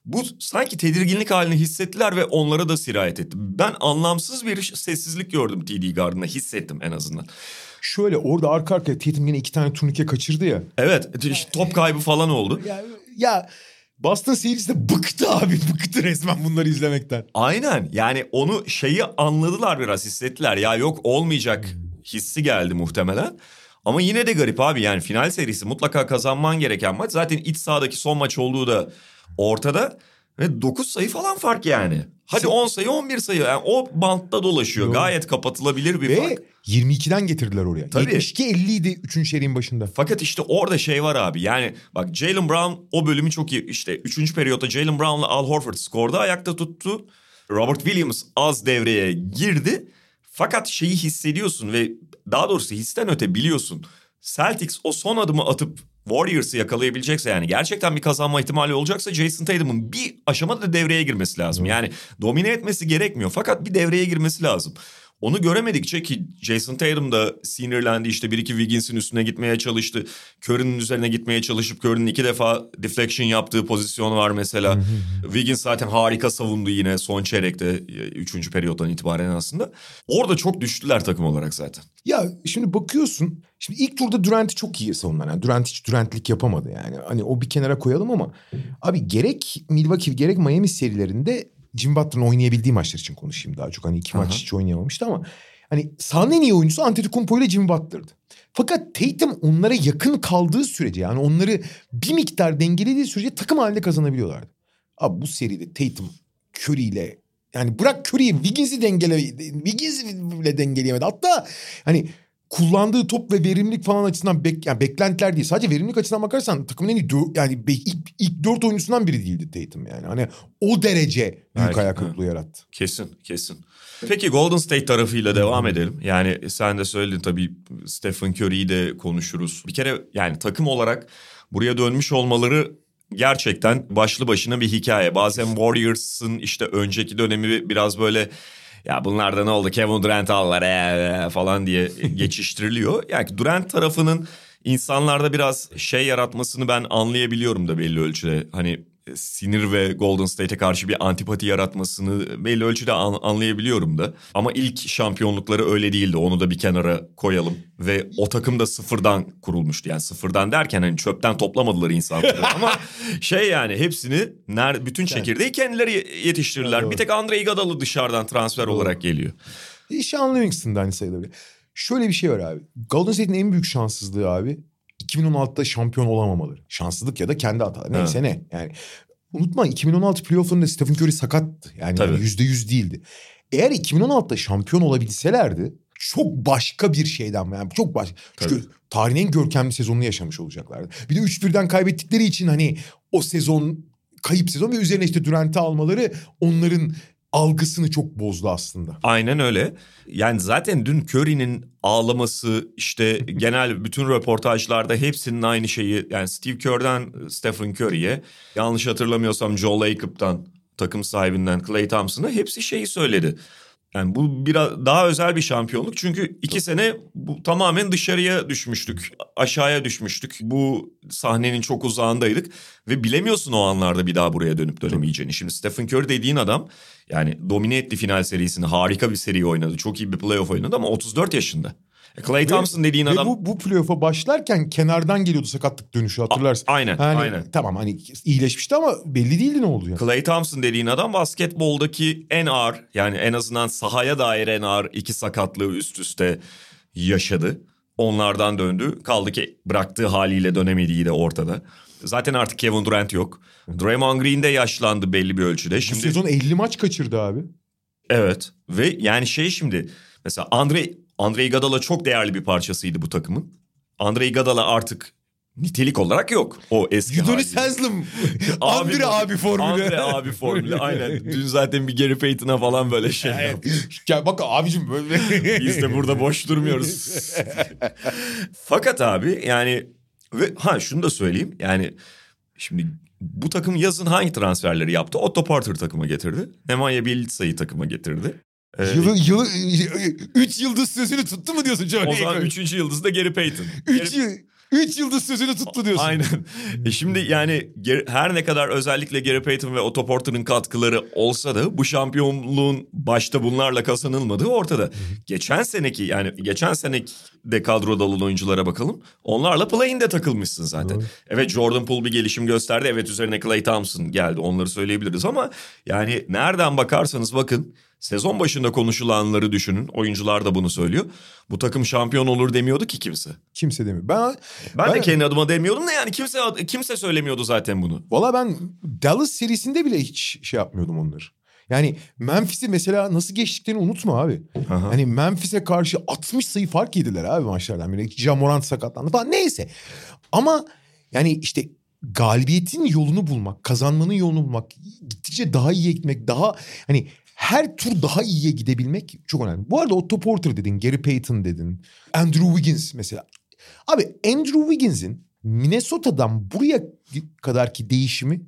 bu sanki tedirginlik halini hissettiler ve onlara da sirayet etti. Ben anlamsız bir sessizlik gördüm TD Garden'da hissettim en azından. Şöyle orada arka arkaya Tatum yine iki tane turnike kaçırdı ya. Evet işte top kaybı falan oldu. Ya, ya Boston serisi de bıktı abi bıktı resmen bunları izlemekten. Aynen yani onu şeyi anladılar biraz hissettiler ya yok olmayacak hissi geldi muhtemelen. Ama yine de garip abi yani final serisi mutlaka kazanman gereken maç. Zaten iç sahadaki son maç olduğu da ortada. Ve 9 sayı falan fark yani. Hadi 10 sayı 11 sayı. Yani o bantta dolaşıyor. Doğru. Gayet kapatılabilir bir Ve fark. 22'den getirdiler oraya. Tabii. 72-50 idi 3. çeyreğin başında. Fakat işte orada şey var abi. Yani bak Jalen Brown o bölümü çok iyi. İşte 3. periyotta Jalen Brown'la Al Horford skorda ayakta tuttu. Robert Williams az devreye girdi. Fakat şeyi hissediyorsun ve daha doğrusu histen öte biliyorsun. Celtics o son adımı atıp Warriors'ı yakalayabilecekse yani gerçekten bir kazanma ihtimali olacaksa Jason Tatum'un bir aşamada devreye girmesi lazım. Yani domine etmesi gerekmiyor fakat bir devreye girmesi lazım. Onu göremedikçe ki Jason Tatum da sinirlendi işte bir iki Wiggins'in üstüne gitmeye çalıştı. Curry'nin üzerine gitmeye çalışıp Curry'nin iki defa deflection yaptığı pozisyon var mesela. Wiggins zaten harika savundu yine son çeyrekte üçüncü periyottan itibaren aslında. Orada çok düştüler takım olarak zaten. Ya şimdi bakıyorsun şimdi ilk turda Durant'i çok iyi savundular. Yani Durant hiç Durant'lik yapamadı yani. Hani o bir kenara koyalım ama abi gerek Milwaukee gerek Miami serilerinde Jim Butler'ın oynayabildiği maçlar için konuşayım daha çok. Hani iki Aha. maç hiç oynayamamıştı ama hani sahanın en iyi oyuncusu Antetokounmpo ile Jim Butler'dı. Fakat Tatum onlara yakın kaldığı sürece yani onları bir miktar dengelediği sürece takım halinde kazanabiliyorlardı. Abi bu seride Tatum Curry ile yani bırak Curry'i Wiggins'i dengele Wiggins'i bile dengeleyemedi. Hatta hani kullandığı top ve verimlilik falan açısından bek, yani beklentiler değil. Sadece verimlilik açısından bakarsan takımın en iyi yani ilk, ilk dört oyuncusundan biri değildi Tatum yani. Hani o derece büyük Belki, ayak kırıklığı yarattı. Kesin kesin. Peki Golden State tarafıyla devam edelim. Yani sen de söyledin tabii Stephen Curry'yi de konuşuruz. Bir kere yani takım olarak buraya dönmüş olmaları gerçekten başlı başına bir hikaye. Bazen Warriors'ın işte önceki dönemi biraz böyle ya bunlar da ne oldu Kevin Durant aldılar ee, falan diye geçiştiriliyor. Yani Durant tarafının insanlarda biraz şey yaratmasını ben anlayabiliyorum da belli ölçüde. Hani sinir ve Golden State'e karşı bir antipati yaratmasını belli ölçüde an, anlayabiliyorum da. Ama ilk şampiyonlukları öyle değildi. Onu da bir kenara koyalım. Ve o takım da sıfırdan kurulmuştu. Yani sıfırdan derken hani çöpten toplamadılar insanları. Ama şey yani hepsini ner bütün çekirdeği kendileri yetiştirirler. Bir tek Andre Iguodala dışarıdan transfer olarak geliyor. Sean Livingston'da aynı sayılır. Şöyle bir şey var abi. Golden State'in en büyük şanssızlığı abi 2016'da şampiyon olamamaları. Şanssızlık ya da kendi hataları. Neyse ne. Yani unutma 2016 playoff'larında Stephen Curry sakattı. Yani yüzde yüz değildi. Eğer 2016'da şampiyon olabilselerdi çok başka bir şeyden yani çok başka. Çünkü Tabii. tarihin en görkemli sezonunu yaşamış olacaklardı. Bir de 3-1'den kaybettikleri için hani o sezon kayıp sezon ve üzerine işte Durant'i almaları onların algısını çok bozdu aslında. Aynen öyle. Yani zaten dün Curry'nin ağlaması işte genel bütün röportajlarda hepsinin aynı şeyi yani Steve Kerr'den Stephen Curry'e yanlış hatırlamıyorsam Joe Lacob'dan takım sahibinden Clay Thompson'a hepsi şeyi söyledi. Yani bu biraz daha özel bir şampiyonluk çünkü iki sene bu tamamen dışarıya düşmüştük. Aşağıya düşmüştük. Bu sahnenin çok uzağındaydık ve bilemiyorsun o anlarda bir daha buraya dönüp dönemeyeceğini. Şimdi Stephen Curry dediğin adam yani domine etti final serisini. Harika bir seri oynadı. Çok iyi bir playoff oynadı ama 34 yaşında. Clay e, Thompson dediğin ve adam... bu, bu playoff'a başlarken kenardan geliyordu sakatlık dönüşü hatırlarsın. A- aynen, yani, aynen. Tamam hani iyileşmişti ama belli değildi ne oldu yani. Clay Thompson dediğin adam basketboldaki en ağır yani en azından sahaya dair en ağır iki sakatlığı üst üste yaşadı. Onlardan döndü. Kaldı ki bıraktığı haliyle dönemediği de ortada. Zaten artık Kevin Durant yok. Draymond Green de yaşlandı belli bir ölçüde. Şimdi... Bu sezon 50 maç kaçırdı abi. Evet ve yani şey şimdi mesela Andre Andre Iguodala çok değerli bir parçasıydı bu takımın. Andre Iguodala artık nitelik olarak yok. O eski Udonis. Abi Andre abi formülü. Andre abi formülü aynen. Dün zaten bir Gary Payton'a falan böyle şey yaptı. Ya bak abicim böyle. Biz de burada boş durmuyoruz. Fakat abi yani ve ha şunu da söyleyeyim. Yani şimdi bu takım yazın hangi transferleri yaptı? Otto Porter takıma getirdi. Nemanja Bjelitza'yı takıma getirdi. Ee, Yılı, yılı, üç yıldız sözünü tuttu mu diyorsun Johnny? o zaman üçüncü yıldız da Gary Payton. Üç, Gary- yıl, üç yıldız sözünü tuttu diyorsun. Aynen. E şimdi yani her ne kadar özellikle Gary Payton ve Otto Porter'ın katkıları olsa da bu şampiyonluğun başta bunlarla kazanılmadığı ortada. Geçen seneki yani geçen seneki de kadroda olan oyunculara bakalım. Onlarla play'inde takılmışsın zaten. Evet Jordan Poole bir gelişim gösterdi. Evet üzerine Klay Thompson geldi. Onları söyleyebiliriz ama yani nereden bakarsanız bakın sezon başında konuşulanları düşünün. Oyuncular da bunu söylüyor. Bu takım şampiyon olur demiyordu ki kimse. Kimse demiyor. Ben, Ben, de Ben- kendi adıma demiyordum da yani kimse kimse söylemiyordu zaten bunu. Valla ben Dallas serisinde bile hiç şey yapmıyordum onları. Yani Memphis'i mesela nasıl geçtiklerini unutma abi. Aha. Hani Memphis'e karşı 60 sayı fark yediler abi maçlardan biri. Jamorant sakatlandı falan neyse. Ama yani işte galibiyetin yolunu bulmak, kazanmanın yolunu bulmak, gittikçe daha iyiye gitmek, daha hani her tur daha iyiye gidebilmek çok önemli. Bu arada Otto Porter dedin, Gary Payton dedin, Andrew Wiggins mesela. Abi Andrew Wiggins'in Minnesota'dan buraya kadarki değişimi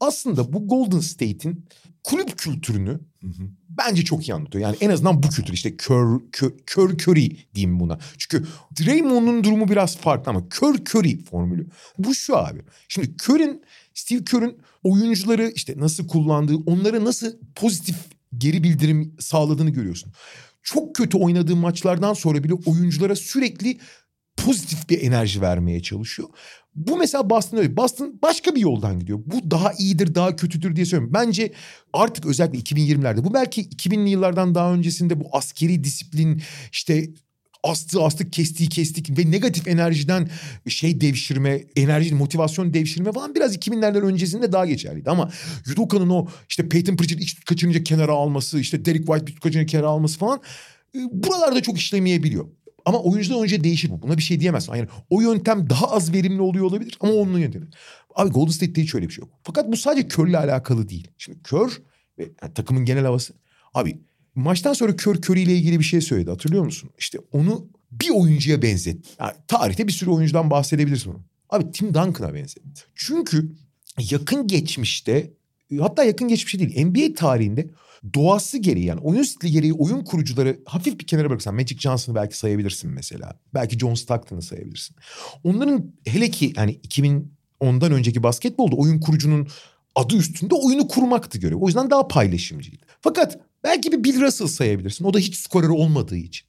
aslında bu Golden State'in kulüp kültürünü bence çok iyi anlatıyor. Yani en azından bu kültür işte kör, kör, kör Curry diyeyim buna. Çünkü Draymond'un durumu biraz farklı ama kör Curry formülü. Bu şu abi. Şimdi Curry'in, Steve Kerr'ün oyuncuları işte nasıl kullandığı, onlara nasıl pozitif geri bildirim sağladığını görüyorsun. Çok kötü oynadığı maçlardan sonra bile oyunculara sürekli pozitif bir enerji vermeye çalışıyor. Bu mesela Boston öyle. Boston başka bir yoldan gidiyor. Bu daha iyidir, daha kötüdür diye söylüyorum. Bence artık özellikle 2020'lerde bu belki 2000'li yıllardan daha öncesinde bu askeri disiplin işte astığı astık kestiği kestik ve negatif enerjiden şey devşirme, enerji motivasyon devşirme falan biraz 2000'lerden öncesinde daha geçerliydi. Ama Yudoka'nın o işte Peyton Pritchard ilk kaçırınca kenara alması, işte Derek White bir kaçırınca kenara alması falan e, buralarda çok işlemeyebiliyor. Ama oyuncudan önce değişir bu. Buna bir şey diyemezsin. Yani o yöntem daha az verimli oluyor olabilir ama onun yöntemi. Abi Golden State'te hiç öyle bir şey yok. Fakat bu sadece Kör'le alakalı değil. Şimdi Kör ve yani takımın genel havası. Abi maçtan sonra Kör Curry ile ilgili bir şey söyledi hatırlıyor musun? İşte onu bir oyuncuya benzet. Yani tarihte bir sürü oyuncudan bahsedebilirsin onu. Abi Tim Duncan'a benzetti. Çünkü yakın geçmişte hatta yakın geçmişte değil NBA tarihinde doğası gereği yani oyun stili gereği oyun kurucuları hafif bir kenara bıraksan Magic Johnson'ı belki sayabilirsin mesela. Belki John Stockton'ı sayabilirsin. Onların hele ki yani 2010'dan önceki basketbolda oyun kurucunun adı üstünde oyunu kurmaktı görev. O yüzden daha paylaşımcıydı. Fakat belki bir Bill Russell sayabilirsin. O da hiç skorer olmadığı için.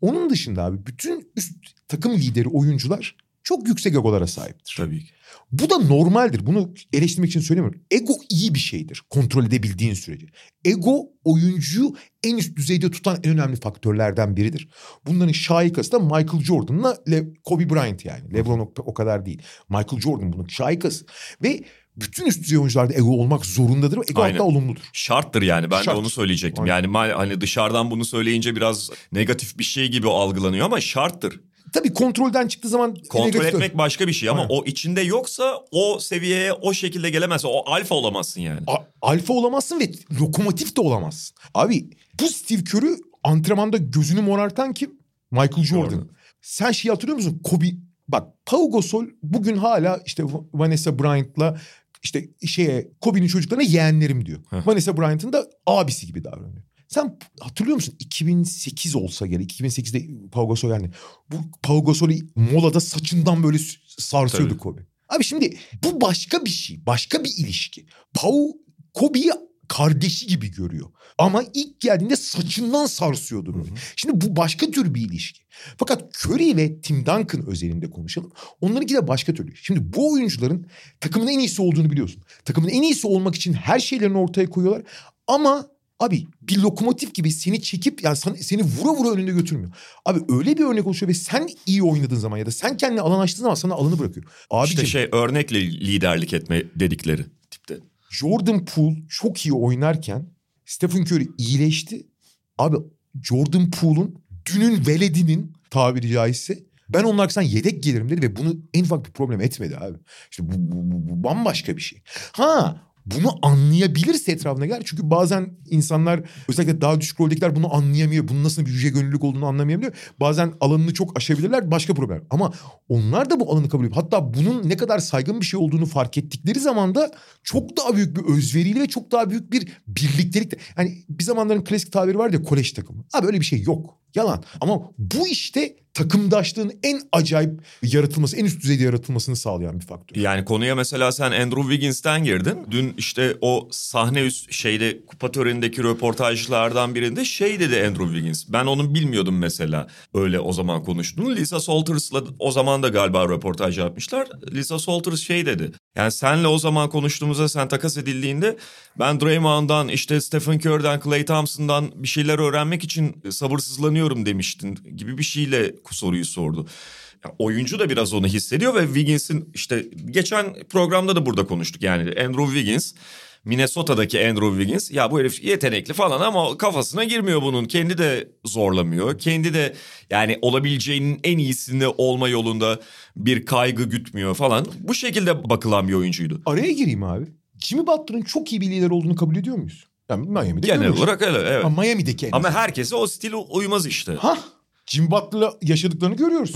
Onun dışında abi bütün üst takım lideri oyuncular çok yüksek egolara sahiptir. Tabii ki. Bu da normaldir. Bunu eleştirmek için söylemiyorum. Ego iyi bir şeydir. Kontrol edebildiğin sürece. Ego oyuncuyu en üst düzeyde tutan en önemli faktörlerden biridir. Bunların şahikası da Michael Jordan'la Le- Kobe Bryant yani. LeBron o, o kadar değil. Michael Jordan bunun şahikası. Ve bütün üst düzey oyuncularda ego olmak zorundadır. Ego Aynen. hatta olumludur. Şarttır yani ben Şart. de onu söyleyecektim. Aynen. Yani hani dışarıdan bunu söyleyince biraz negatif bir şey gibi algılanıyor ama şarttır. Tabii kontrolden çıktığı zaman... Kontrol etmek başka bir şey ama Aynen. o içinde yoksa o seviyeye o şekilde gelemezsin. O alfa olamazsın yani. A- alfa olamazsın ve lokomotif de olamazsın. Abi bu Steve Kerr'ü antrenmanda gözünü morartan kim? Michael Jordan. Jordan. Sen şeyi hatırlıyor musun? Kobe bak Pau Gasol bugün hala işte Vanessa Bryant'la işte şeye Kobe'nin çocuklarına yeğenlerim diyor. Heh. Vanessa Bryant'ın da abisi gibi davranıyor. Sen hatırlıyor musun 2008 olsa gerek 2008'de Pau Gasol yani bu Pau Gasol'ü molada saçından böyle sarsıyordu Tabii. Kobe. Abi şimdi bu başka bir şey başka bir ilişki. Pau Kobe'yi kardeşi gibi görüyor. Ama ilk geldiğinde saçından sarsıyordu böyle. Şimdi bu başka tür bir ilişki. Fakat Curry ve Tim Duncan özelinde konuşalım. Onlarınki de başka türlü. Şimdi bu oyuncuların takımın en iyisi olduğunu biliyorsun. Takımın en iyisi olmak için her şeylerini ortaya koyuyorlar. Ama abi bir lokomotif gibi seni çekip yani sana- seni vura vura önünde götürmüyor. Abi öyle bir örnek oluşuyor ve sen iyi oynadığın zaman ya da sen kendini alan açtığın zaman sana alanı bırakıyor. Abicim, İşte şey örnekle liderlik etme dedikleri tipte. Jordan Poole çok iyi oynarken Stephen Curry iyileşti. Abi Jordan Poole'un dünün veledinin tabiri caizse ben onun arkasından yedek gelirim dedi ve bunu en ufak bir problem etmedi abi. İşte bu, bu, bu, bu bambaşka bir şey. Ha bunu anlayabilirse etrafına gel. Çünkü bazen insanlar özellikle daha düşük roldekiler bunu anlayamıyor. Bunun nasıl bir yüce gönüllülük olduğunu anlamayabiliyor. Bazen alanını çok aşabilirler başka problem. Ama onlar da bu alanı kabul ediyor. Hatta bunun ne kadar saygın bir şey olduğunu fark ettikleri zaman da çok daha büyük bir özveriyle ve çok daha büyük bir birliktelik. Yani bir zamanların klasik tabiri var ya kolej takımı. Abi öyle bir şey yok. Yalan. Ama bu işte takımdaşlığın en acayip yaratılması, en üst düzeyde yaratılmasını sağlayan bir faktör. Yani konuya mesela sen Andrew Wiggins'ten girdin. Dün işte o sahne üst şeyde kupa törenindeki röportajlardan birinde şey dedi Andrew Wiggins. Ben onu bilmiyordum mesela. Öyle o zaman konuştuğunu. Lisa Salters'la o zaman da galiba röportaj yapmışlar. Lisa Salters şey dedi. Yani senle o zaman konuştuğumuzda sen takas edildiğinde ben Draymond'dan işte Stephen Curry'den Klay Thompson'dan bir şeyler öğrenmek için sabırsızlanıyorum demiştin gibi bir şeyle soruyu sordu. Ya oyuncu da biraz onu hissediyor ve Wiggins'in işte geçen programda da burada konuştuk yani Andrew Wiggins Minnesota'daki Andrew Wiggins ya bu herif yetenekli falan ama kafasına girmiyor bunun. Kendi de zorlamıyor. Kendi de yani olabileceğinin en iyisinde olma yolunda bir kaygı gütmüyor falan. Bu şekilde bakılan bir oyuncuydu. Araya gireyim abi. Jimmy Butler'ın çok iyi bir lider olduğunu kabul ediyor muyuz? Yani Miami'de Genel görüyoruz. olarak öyle evet. Ama Miami'deki en Ama azından. herkese o stil uymaz işte. Hah. Jimmy Butler'la yaşadıklarını görüyoruz.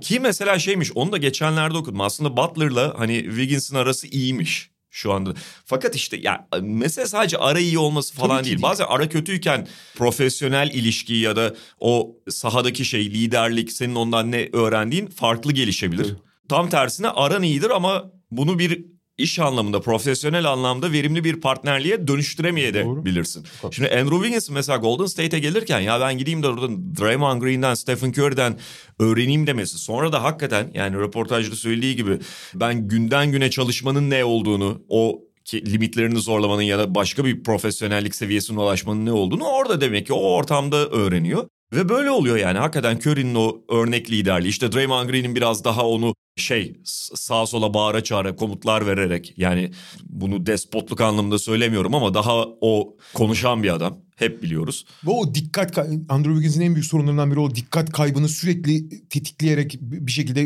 Ki mesela şeymiş onu da geçenlerde okudum. Aslında Butler'la hani Wiggins'in arası iyiymiş şu anda. Fakat işte ya mesele sadece ara iyi olması falan değil. değil. Bazen ara kötüyken profesyonel ilişki ya da o sahadaki şey liderlik senin ondan ne öğrendiğin farklı gelişebilir. Tabii. Tam tersine aran iyidir ama bunu bir iş anlamında, profesyonel anlamda verimli bir partnerliğe dönüştüremeye de Doğru. bilirsin. Çok Şimdi Andrew Wiggins mesela Golden State'e gelirken ya ben gideyim de oradan Draymond Green'den, Stephen Curry'den öğreneyim demesi. Sonra da hakikaten yani röportajda söylediği gibi ben günden güne çalışmanın ne olduğunu, o ki limitlerini zorlamanın ya da başka bir profesyonellik seviyesine ulaşmanın ne olduğunu orada demek ki o ortamda öğreniyor. Ve böyle oluyor yani hakikaten Curry'nin o örnek liderliği işte Draymond Green'in biraz daha onu şey sağa sola bağıra çağıra komutlar vererek yani bunu despotluk anlamında söylemiyorum ama daha o konuşan bir adam hep biliyoruz. Ve o dikkat Andrew Wiggins'in en büyük sorunlarından biri o dikkat kaybını sürekli tetikleyerek bir şekilde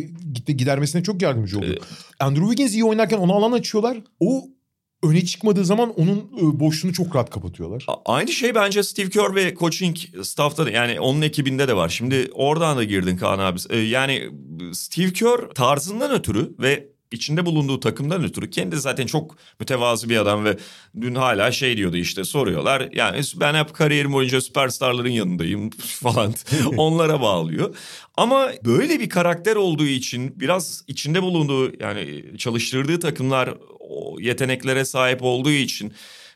gidermesine çok yardımcı oldu. Andrew Wiggins iyi oynarken ona alan açıyorlar. O öne çıkmadığı zaman onun e, boşluğunu çok rahat kapatıyorlar. Aynı şey bence Steve Kerr ve coaching staff'ta da yani onun ekibinde de var. Şimdi oradan da girdin Kaan abi. Ee, Yani Steve Kerr tarzından ötürü ve içinde bulunduğu takımdan ötürü kendi zaten çok mütevazı bir adam ve dün hala şey diyordu işte soruyorlar. Yani ben hep kariyerim boyunca süperstarların yanındayım falan onlara bağlıyor. Ama böyle bir karakter olduğu için biraz içinde bulunduğu yani çalıştırdığı takımlar yeteneklere sahip olduğu için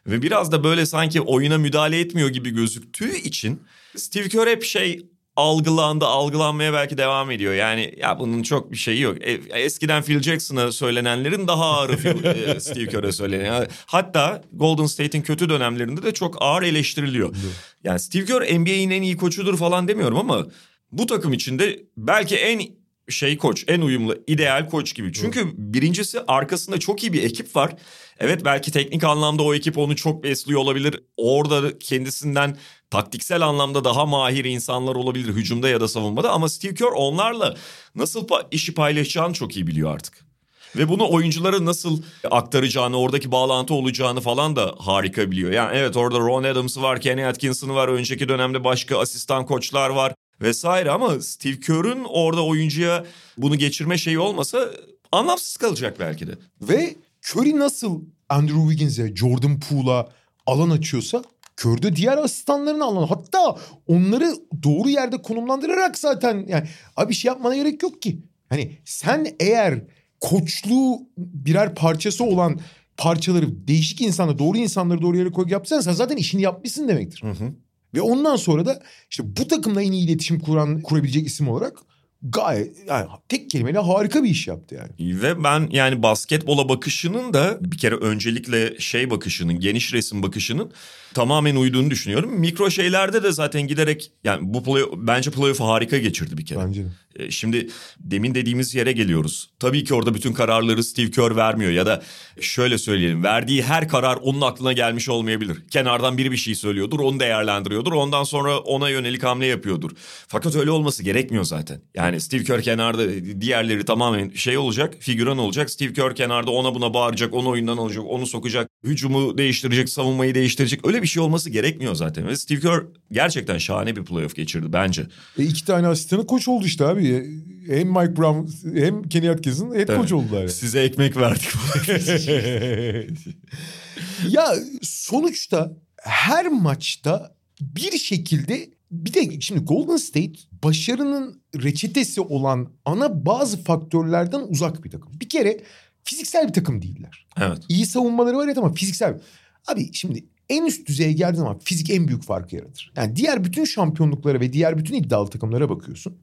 ve biraz da böyle sanki oyuna müdahale etmiyor gibi gözüktüğü için Steve Kerr hep şey algılandı, algılanmaya belki devam ediyor. Yani ya bunun çok bir şeyi yok. E, eskiden Phil Jackson'a söylenenlerin daha ağırı Phil, e, Steve Kerr'e söyleniyor. Hatta Golden State'in kötü dönemlerinde de çok ağır eleştiriliyor. Yani Steve Kerr NBA'in en iyi koçudur falan demiyorum ama bu takım içinde belki en şey koç, en uyumlu, ideal koç gibi. Çünkü birincisi arkasında çok iyi bir ekip var. Evet belki teknik anlamda o ekip onu çok besliyor olabilir. Orada kendisinden taktiksel anlamda daha mahir insanlar olabilir hücumda ya da savunmada. Ama Steve Kerr onlarla nasıl pa- işi paylaşacağını çok iyi biliyor artık. Ve bunu oyunculara nasıl aktaracağını, oradaki bağlantı olacağını falan da harika biliyor. Yani evet orada Ron Adams'ı var, Kenny Atkinson'ı var, önceki dönemde başka asistan koçlar var vesaire ama Steve Kerr'ün orada oyuncuya bunu geçirme şeyi olmasa anlamsız kalacak belki de. Ve Curry nasıl Andrew Wiggins'e, Jordan Poole'a alan açıyorsa Curry de diğer asistanlarına alan. Hatta onları doğru yerde konumlandırarak zaten yani abi şey yapmana gerek yok ki. Hani sen eğer koçluğu birer parçası olan parçaları değişik insanla doğru insanları doğru yere koy yapsan sen zaten işini yapmışsın demektir. Ve ondan sonra da işte bu takımla en iyi iletişim kuran kurabilecek isim olarak gayet yani tek kelimeyle harika bir iş yaptı yani. Ve ben yani basketbola bakışının da bir kere öncelikle şey bakışının, geniş resim bakışının tamamen uyduğunu düşünüyorum. Mikro şeylerde de zaten giderek yani bu play, bence playoff'u harika geçirdi bir kere. Bence de. E, Şimdi demin dediğimiz yere geliyoruz. Tabii ki orada bütün kararları Steve Kerr vermiyor ya da şöyle söyleyelim. Verdiği her karar onun aklına gelmiş olmayabilir. Kenardan biri bir şey söylüyordur, onu değerlendiriyordur. Ondan sonra ona yönelik hamle yapıyordur. Fakat öyle olması gerekmiyor zaten. Yani Steve Kerr kenarda diğerleri tamamen şey olacak, figüran olacak. Steve Kerr kenarda ona buna bağıracak, onu oyundan alacak, onu sokacak. Hücumu değiştirecek, savunmayı değiştirecek. Öyle bir şey olması gerekmiyor zaten. Ve Steve Kerr gerçekten şahane bir playoff geçirdi bence. E iki tane asistanı koç oldu işte abi. Hem Mike Brown hem Kenny Atkinson head coach oldular yani. Size ekmek verdik. ya sonuçta her maçta bir şekilde bir de şimdi Golden State başarının reçetesi olan ana bazı faktörlerden uzak bir takım. Bir kere fiziksel bir takım değiller. evet. İyi savunmaları var evet ama fiziksel. Abi şimdi en üst düzeye geldiğin zaman fizik en büyük farkı yaratır. Yani diğer bütün şampiyonluklara ve diğer bütün iddialı takımlara bakıyorsun.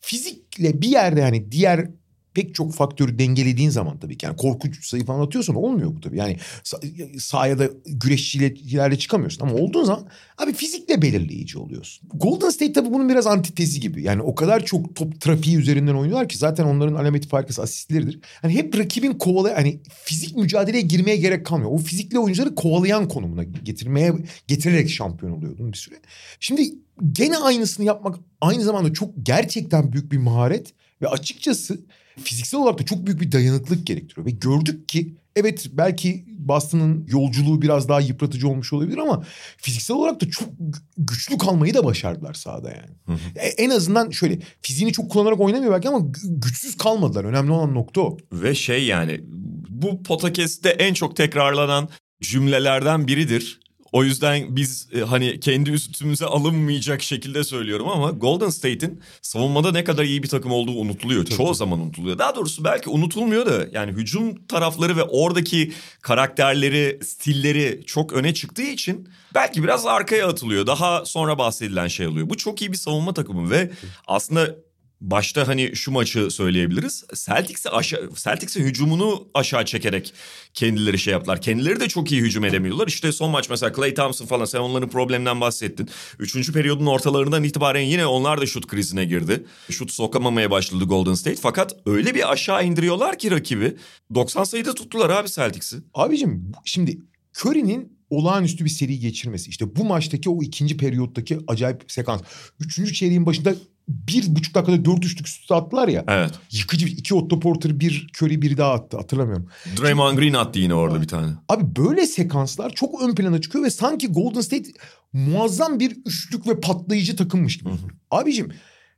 Fizikle bir yerde hani diğer pek çok faktörü dengelediğin zaman tabii ki. Yani korkunç sayı falan atıyorsan olmuyor bu tabii. Yani sa- sahaya da güreşçilerle çıkamıyorsun. Ama olduğun zaman abi fizikle belirleyici oluyorsun. Golden State tabii bunun biraz antitezi gibi. Yani o kadar çok top trafiği üzerinden oynuyorlar ki zaten onların alameti farkası asistleridir. Hani hep rakibin kovalay hani fizik mücadeleye girmeye gerek kalmıyor. O fizikli oyuncuları kovalayan konumuna getirmeye getirerek şampiyon oluyordun bir süre. Şimdi gene aynısını yapmak aynı zamanda çok gerçekten büyük bir maharet ve açıkçası fiziksel olarak da çok büyük bir dayanıklık gerektiriyor. Ve gördük ki evet belki Boston'ın yolculuğu biraz daha yıpratıcı olmuş olabilir ama fiziksel olarak da çok gü- güçlü kalmayı da başardılar sahada yani. E, en azından şöyle fiziğini çok kullanarak oynamıyor belki ama gü- güçsüz kalmadılar. Önemli olan nokta o. Ve şey yani bu podcast'te en çok tekrarlanan cümlelerden biridir. O yüzden biz e, hani kendi üstümüze alınmayacak şekilde söylüyorum ama Golden State'in savunmada ne kadar iyi bir takım olduğu unutuluyor. Çoğu zaman unutuluyor. Daha doğrusu belki unutulmuyor da yani hücum tarafları ve oradaki karakterleri, stilleri çok öne çıktığı için belki biraz arkaya atılıyor. Daha sonra bahsedilen şey oluyor. Bu çok iyi bir savunma takımı ve aslında Başta hani şu maçı söyleyebiliriz. Celtics'i aşağı Celtics'in hücumunu aşağı çekerek kendileri şey yaptılar. Kendileri de çok iyi hücum edemiyorlar. İşte son maç mesela Clay Thompson falan sen onların probleminden bahsettin. Üçüncü periyodun ortalarından itibaren yine onlar da şut krizine girdi. Şut sokamamaya başladı Golden State. Fakat öyle bir aşağı indiriyorlar ki rakibi. 90 sayıda tuttular abi Celtics'i. Abicim şimdi Curry'nin olağanüstü bir seri geçirmesi. İşte bu maçtaki o ikinci periyottaki acayip sekans. Üçüncü çeyreğin başında bir buçuk dakikada dört üçlük üst üste attılar ya. Evet. Yıkıcı bir- iki Otto Porter bir Curry biri daha attı hatırlamıyorum. Draymond Green attı yine orada bir tane. Abi böyle sekanslar çok ön plana çıkıyor ve sanki Golden State muazzam bir üçlük ve patlayıcı takımmış gibi. Abicim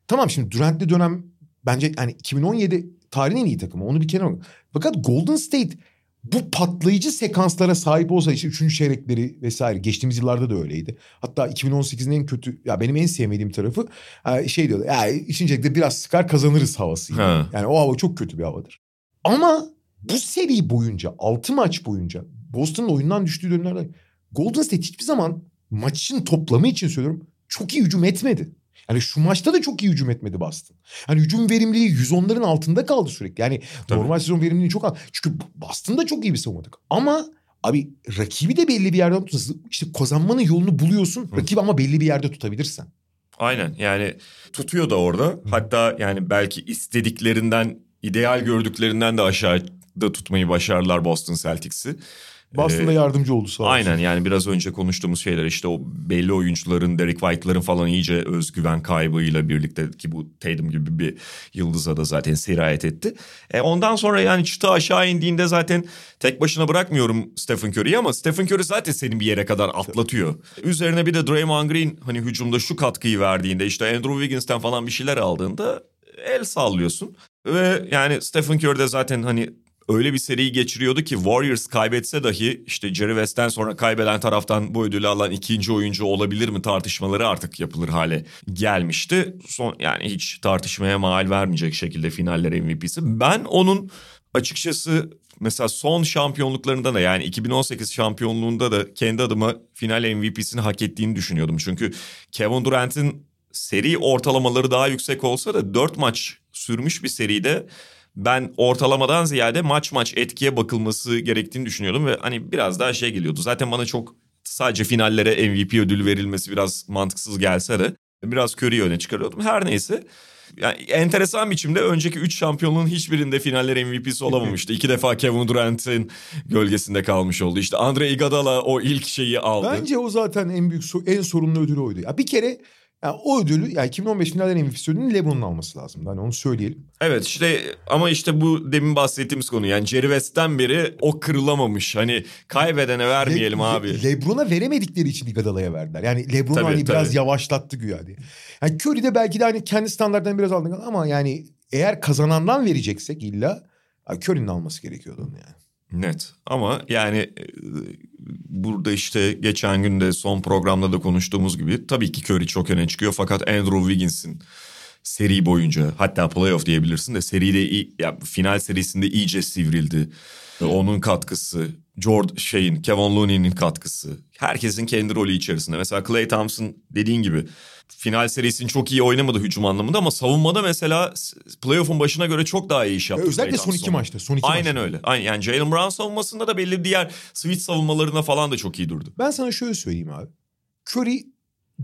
tamam şimdi Durant'li dönem bence yani 2017 tarihin en iyi takımı onu bir kenara bak. Fakat Golden State bu patlayıcı sekanslara sahip olsa işte üçüncü çeyrekleri vesaire geçtiğimiz yıllarda da öyleydi. Hatta 2018'in en kötü ya benim en sevmediğim tarafı e, şey diyorlar ya üçüncü çeyrekte biraz sıkar kazanırız havası. Ha. Yani o hava çok kötü bir havadır. Ama bu seri boyunca 6 maç boyunca Boston'ın oyundan düştüğü dönemlerde Golden State hiçbir zaman maçın toplamı için söylüyorum çok iyi hücum etmedi. Yani şu maçta da çok iyi hücum etmedi Boston. Hani hücum verimliliği 110'ların altında kaldı sürekli. Yani Tabii. normal sezon verimliliği çok az. Çünkü Boston da çok iyi bir savunma takımı. Ama abi rakibi de belli bir yerden tutuyorsun. İşte kazanmanın yolunu buluyorsun. Rakibi ama belli bir yerde tutabilirsen. Aynen yani tutuyor da orada. Hatta yani belki istediklerinden, ideal gördüklerinden de aşağıda tutmayı başardılar Boston Celtics'i. Boston'da Ee, yardımcı oldu sağ olsun. Aynen yani biraz önce konuştuğumuz şeyler işte o belli oyuncuların Derek White'ların falan iyice özgüven kaybıyla birlikte ki bu Tatum gibi bir yıldıza da zaten sirayet etti. E ondan sonra yani çıta aşağı indiğinde zaten tek başına bırakmıyorum Stephen Curry'i ama Stephen Curry zaten seni bir yere kadar atlatıyor. Üzerine bir de Draymond Green hani hücumda şu katkıyı verdiğinde işte Andrew Wiggins'ten falan bir şeyler aldığında el sallıyorsun. Ve yani Stephen Curry de zaten hani öyle bir seriyi geçiriyordu ki Warriors kaybetse dahi işte Jerry West'ten sonra kaybeden taraftan bu ödülü alan ikinci oyuncu olabilir mi tartışmaları artık yapılır hale gelmişti. Son yani hiç tartışmaya mal vermeyecek şekilde finaller MVP'si. Ben onun açıkçası mesela son şampiyonluklarında da yani 2018 şampiyonluğunda da kendi adıma final MVP'sini hak ettiğini düşünüyordum. Çünkü Kevin Durant'in seri ortalamaları daha yüksek olsa da 4 maç sürmüş bir seride ben ortalamadan ziyade maç maç etkiye bakılması gerektiğini düşünüyordum ve hani biraz daha şey geliyordu. Zaten bana çok sadece finallere MVP ödülü verilmesi biraz mantıksız gelse de biraz Curry'i öne çıkarıyordum. Her neyse yani enteresan biçimde önceki 3 şampiyonluğun hiçbirinde finaller MVP'si olamamıştı. İki defa Kevin Durant'in gölgesinde kalmış oldu. İşte Andre Iguodala o ilk şeyi aldı. Bence o zaten en büyük en sorunlu ödülü oydu. Ya bir kere yani o ödülü yani 2015 finaller MVP'si ödülünü LeBron'un alması lazım. Hani onu söyleyelim. Evet işte ama işte bu demin bahsettiğimiz konu yani Jerry West'ten beri o kırılamamış. Hani kaybedene vermeyelim Le, abi. LeBron'a veremedikleri için Iguodala'ya verdiler. Yani LeBron'u hani tabii. biraz yavaşlattı güya diye. Yani Curry de belki de hani kendi standartlarından biraz aldı ama yani eğer kazanandan vereceksek illa Curry'nin alması gerekiyordu onu yani. Net ama yani e, burada işte geçen gün de son programda da konuştuğumuz gibi tabii ki Curry çok öne çıkıyor fakat Andrew Wiggins'in seri boyunca hatta playoff diyebilirsin de seride ya final serisinde iyice sivrildi. Onun katkısı, George şeyin, Kevin Looney'nin katkısı. Herkesin kendi rolü içerisinde. Mesela Clay Thompson dediğin gibi final serisini çok iyi oynamadı hücum anlamında ama savunmada mesela playoff'un başına göre çok daha iyi iş yaptı. Özellikle son iki maçta. Son iki Aynen maçta. öyle. Aynen. Yani Jalen Brown savunmasında da belli diğer switch savunmalarına falan da çok iyi durdu. Ben sana şöyle söyleyeyim abi. Curry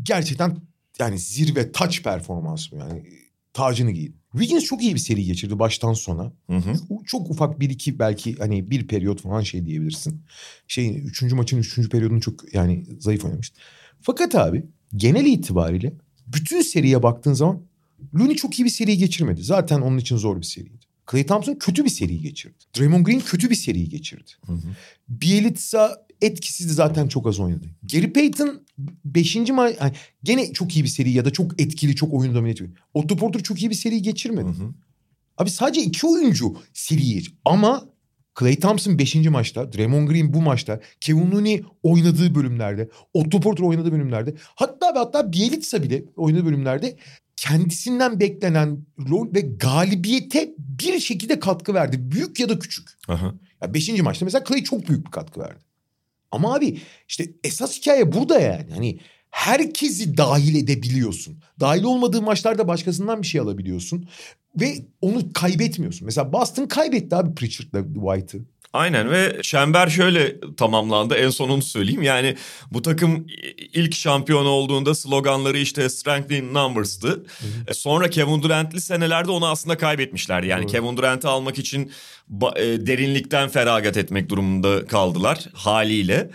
gerçekten yani zirve touch performansı yani tacını giyin. Wiggins çok iyi bir seri geçirdi baştan sona. Hı hı. Çok ufak bir iki belki hani bir periyot falan şey diyebilirsin. Şey üçüncü maçın üçüncü periyodunu çok yani zayıf oynamıştı. Fakat abi genel itibariyle bütün seriye baktığın zaman Looney çok iyi bir seri geçirmedi. Zaten onun için zor bir seriydi. Clay Thompson kötü bir seri geçirdi. Draymond Green kötü bir seri geçirdi. Hı hı. Bielitsa etkisizdi zaten çok az oynadı. Gary Payton 5. maç yani gene çok iyi bir seri ya da çok etkili çok oyunu domine ediyor. Otto Porter çok iyi bir seri geçirmedi. Hı hı. Abi sadece iki oyuncu seriyi. Ama Clay Thompson 5. maçta, Draymond Green bu maçta, Kevin Looney oynadığı bölümlerde, Otto Porter oynadığı bölümlerde, hatta ve hatta Bielitsa bile oynadığı bölümlerde kendisinden beklenen rol ve galibiyete bir şekilde katkı verdi. Büyük ya da küçük. Aha. Ya beşinci maçta mesela Clay çok büyük bir katkı verdi. Ama abi işte esas hikaye burada yani. Hani herkesi dahil edebiliyorsun. Dahil olmadığı maçlarda başkasından bir şey alabiliyorsun. Ve onu kaybetmiyorsun. Mesela Boston kaybetti abi Pritchard'la White'ı. Aynen ve çember şöyle tamamlandı. En sonunu söyleyeyim. Yani bu takım ilk şampiyon olduğunda sloganları işte strength in numbers'tı. E sonra Kevin Durant'li senelerde onu aslında kaybetmişler. Yani Evet. Kevin Durant'ı almak için e, derinlikten feragat etmek durumunda kaldılar haliyle.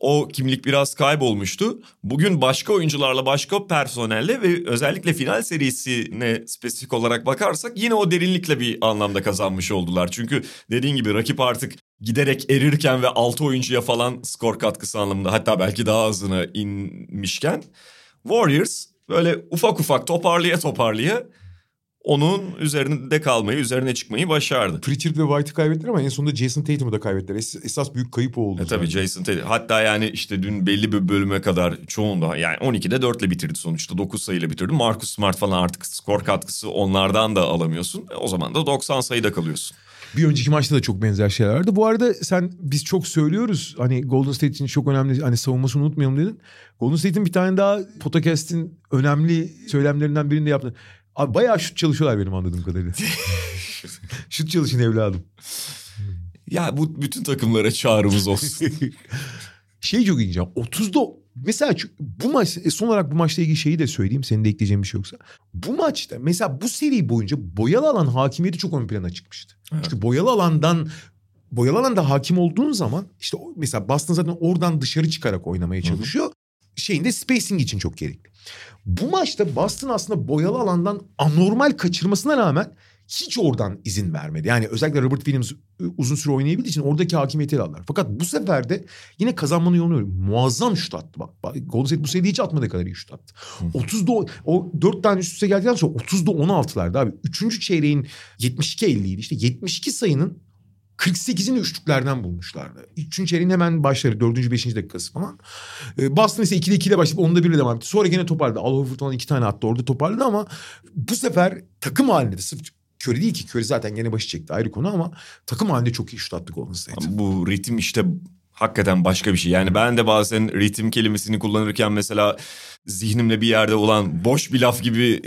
O kimlik biraz kaybolmuştu. Bugün başka oyuncularla, başka personelle ve özellikle final serisine spesifik olarak bakarsak yine o derinlikle bir anlamda kazanmış oldular. Çünkü dediğin gibi rakip artık giderek erirken ve 6 oyuncuya falan skor katkısı anlamında hatta belki daha azına inmişken Warriors böyle ufak ufak toparlaya toparlaya onun üzerinde kalmayı, üzerine çıkmayı başardı. Pritchard ve White'ı kaybettiler ama en sonunda Jason Tatum'u da kaybettiler. Es- esas büyük kayıp oldu. E tabii. Jason Tatum. Hatta yani işte dün belli bir bölüme kadar çoğunda yani 12'de 4 ile bitirdi sonuçta. 9 sayıyla bitirdi. Marcus Smart falan artık skor katkısı onlardan da alamıyorsun. E o zaman da 90 sayıda kalıyorsun. Bir önceki maçta da çok benzer şeyler vardı. Bu arada sen biz çok söylüyoruz. Hani Golden State için çok önemli hani savunmasını unutmayalım dedin. Golden State'in bir tane daha podcast'in önemli söylemlerinden birinde yaptı. Abi bayağı şut çalışıyorlar benim anladığım kadarıyla. şut çalışın evladım. Ya bu bütün takımlara çağrımız olsun. Şey çok ilginç. ya, 30'da mesela bu maç e, son olarak bu maçla ilgili şeyi de söyleyeyim. Senin de ekleyeceğin bir şey yoksa. Bu maçta mesela bu seri boyunca boyalı alan hakimiyeti çok ön plana çıkmıştı. Evet. Çünkü boyalı alandan boyalı alanda hakim olduğun zaman işte mesela Boston zaten oradan dışarı çıkarak oynamaya çalışıyor. Şeyinde spacing için çok gerekli. Bu maçta Boston aslında boyalı alandan anormal kaçırmasına rağmen hiç oradan izin vermedi. Yani özellikle Robert Williams e, uzun süre oynayabildiği için oradaki hakimiyeti aldılar. Fakat bu sefer de yine kazanmanın yolunu arıyor. Muazzam şut attı. Bak, bak Golden State bu seride hiç atmadığı kadar iyi şut attı. 30'da o, o 4 tane üst üste geldikten sonra 30'da 16'larda abi. Üçüncü çeyreğin 72-50 idi. İşte 72 sayının 48'ini üçlüklerden bulmuşlardı. Üçüncü çeyreğin hemen başları. Dördüncü, beşinci dakikası falan. Ee, Boston ise 2'de 2 ile başlayıp 10'da 1 ile devam etti. Sonra gene toparladı. Al Horford falan iki tane attı. Orada toparladı ama bu sefer takım halinde de sırf Curry değil ki. Curry zaten gene başı çekti ayrı konu ama takım halinde çok iyi şut attı Golden State. bu ritim işte hakikaten başka bir şey. Yani ben de bazen ritim kelimesini kullanırken mesela zihnimle bir yerde olan boş bir laf gibi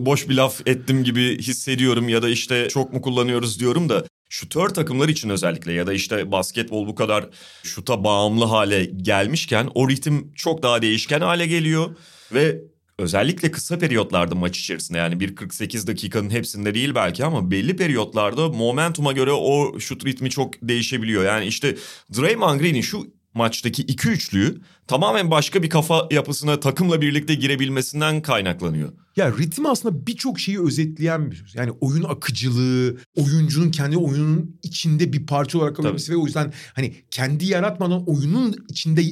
boş bir laf ettim gibi hissediyorum ya da işte çok mu kullanıyoruz diyorum da şutör takımlar için özellikle ya da işte basketbol bu kadar şuta bağımlı hale gelmişken o ritim çok daha değişken hale geliyor ve özellikle kısa periyotlarda maç içerisinde yani bir 48 dakikanın hepsinde değil belki ama belli periyotlarda momentuma göre o şut ritmi çok değişebiliyor. Yani işte Draymond Green'in şu maçtaki iki üçlüyü tamamen başka bir kafa yapısına takımla birlikte girebilmesinden kaynaklanıyor. Ya ritim aslında birçok şeyi özetleyen bir söz. Yani oyun akıcılığı, oyuncunun kendi oyunun içinde bir parça olarak kalabilmesi ve o yüzden hani kendi yaratmadan oyunun içinde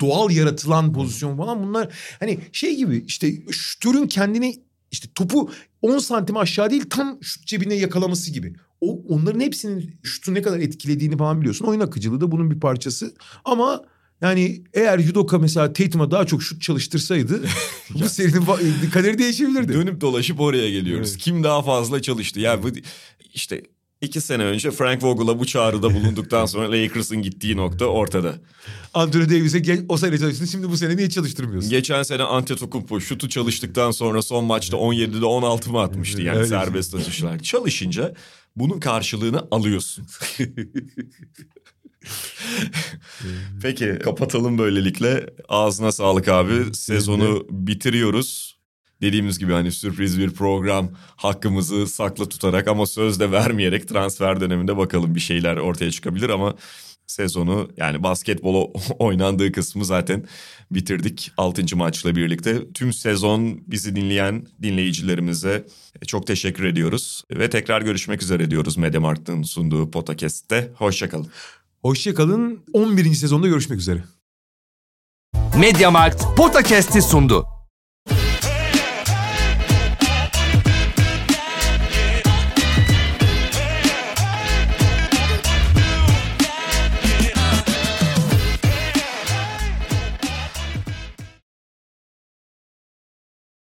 doğal yaratılan pozisyon falan bunlar hani şey gibi işte şutörün kendini işte topu 10 santim aşağı değil tam şut cebine yakalaması gibi. O onların hepsinin şutu ne kadar etkilediğini falan biliyorsun. Oyun akıcılığı da bunun bir parçası. Ama yani eğer Yudoka mesela Tatum'a daha çok şut çalıştırsaydı bu serinin kaderi değişebilirdi. Dönüp dolaşıp oraya geliyoruz. Evet. Kim daha fazla çalıştı? Ya bu işte iki sene önce Frank Vogel'a bu çağrıda bulunduktan sonra Lakers'ın gittiği nokta ortada. Anthony Davis'e o sene çalıştın şimdi bu sene niye çalıştırmıyorsun? Geçen sene Antetokounmpo şutu çalıştıktan sonra son maçta 17'de 16 mı atmıştı yani serbest atışlar. Çalışınca bunun karşılığını alıyorsun. Peki kapatalım böylelikle. Ağzına sağlık abi. Sezonu bitiriyoruz. Dediğimiz gibi hani sürpriz bir program hakkımızı sakla tutarak ama söz de vermeyerek transfer döneminde bakalım bir şeyler ortaya çıkabilir ama sezonu yani basketbolu oynandığı kısmı zaten bitirdik 6. maçla birlikte. Tüm sezon bizi dinleyen dinleyicilerimize çok teşekkür ediyoruz. Ve tekrar görüşmek üzere diyoruz Mediamarkt'ın sunduğu podcast'te. Hoşçakalın. Hoşçakalın. 11. sezonda görüşmek üzere. Mediamarkt Podcast'i sundu.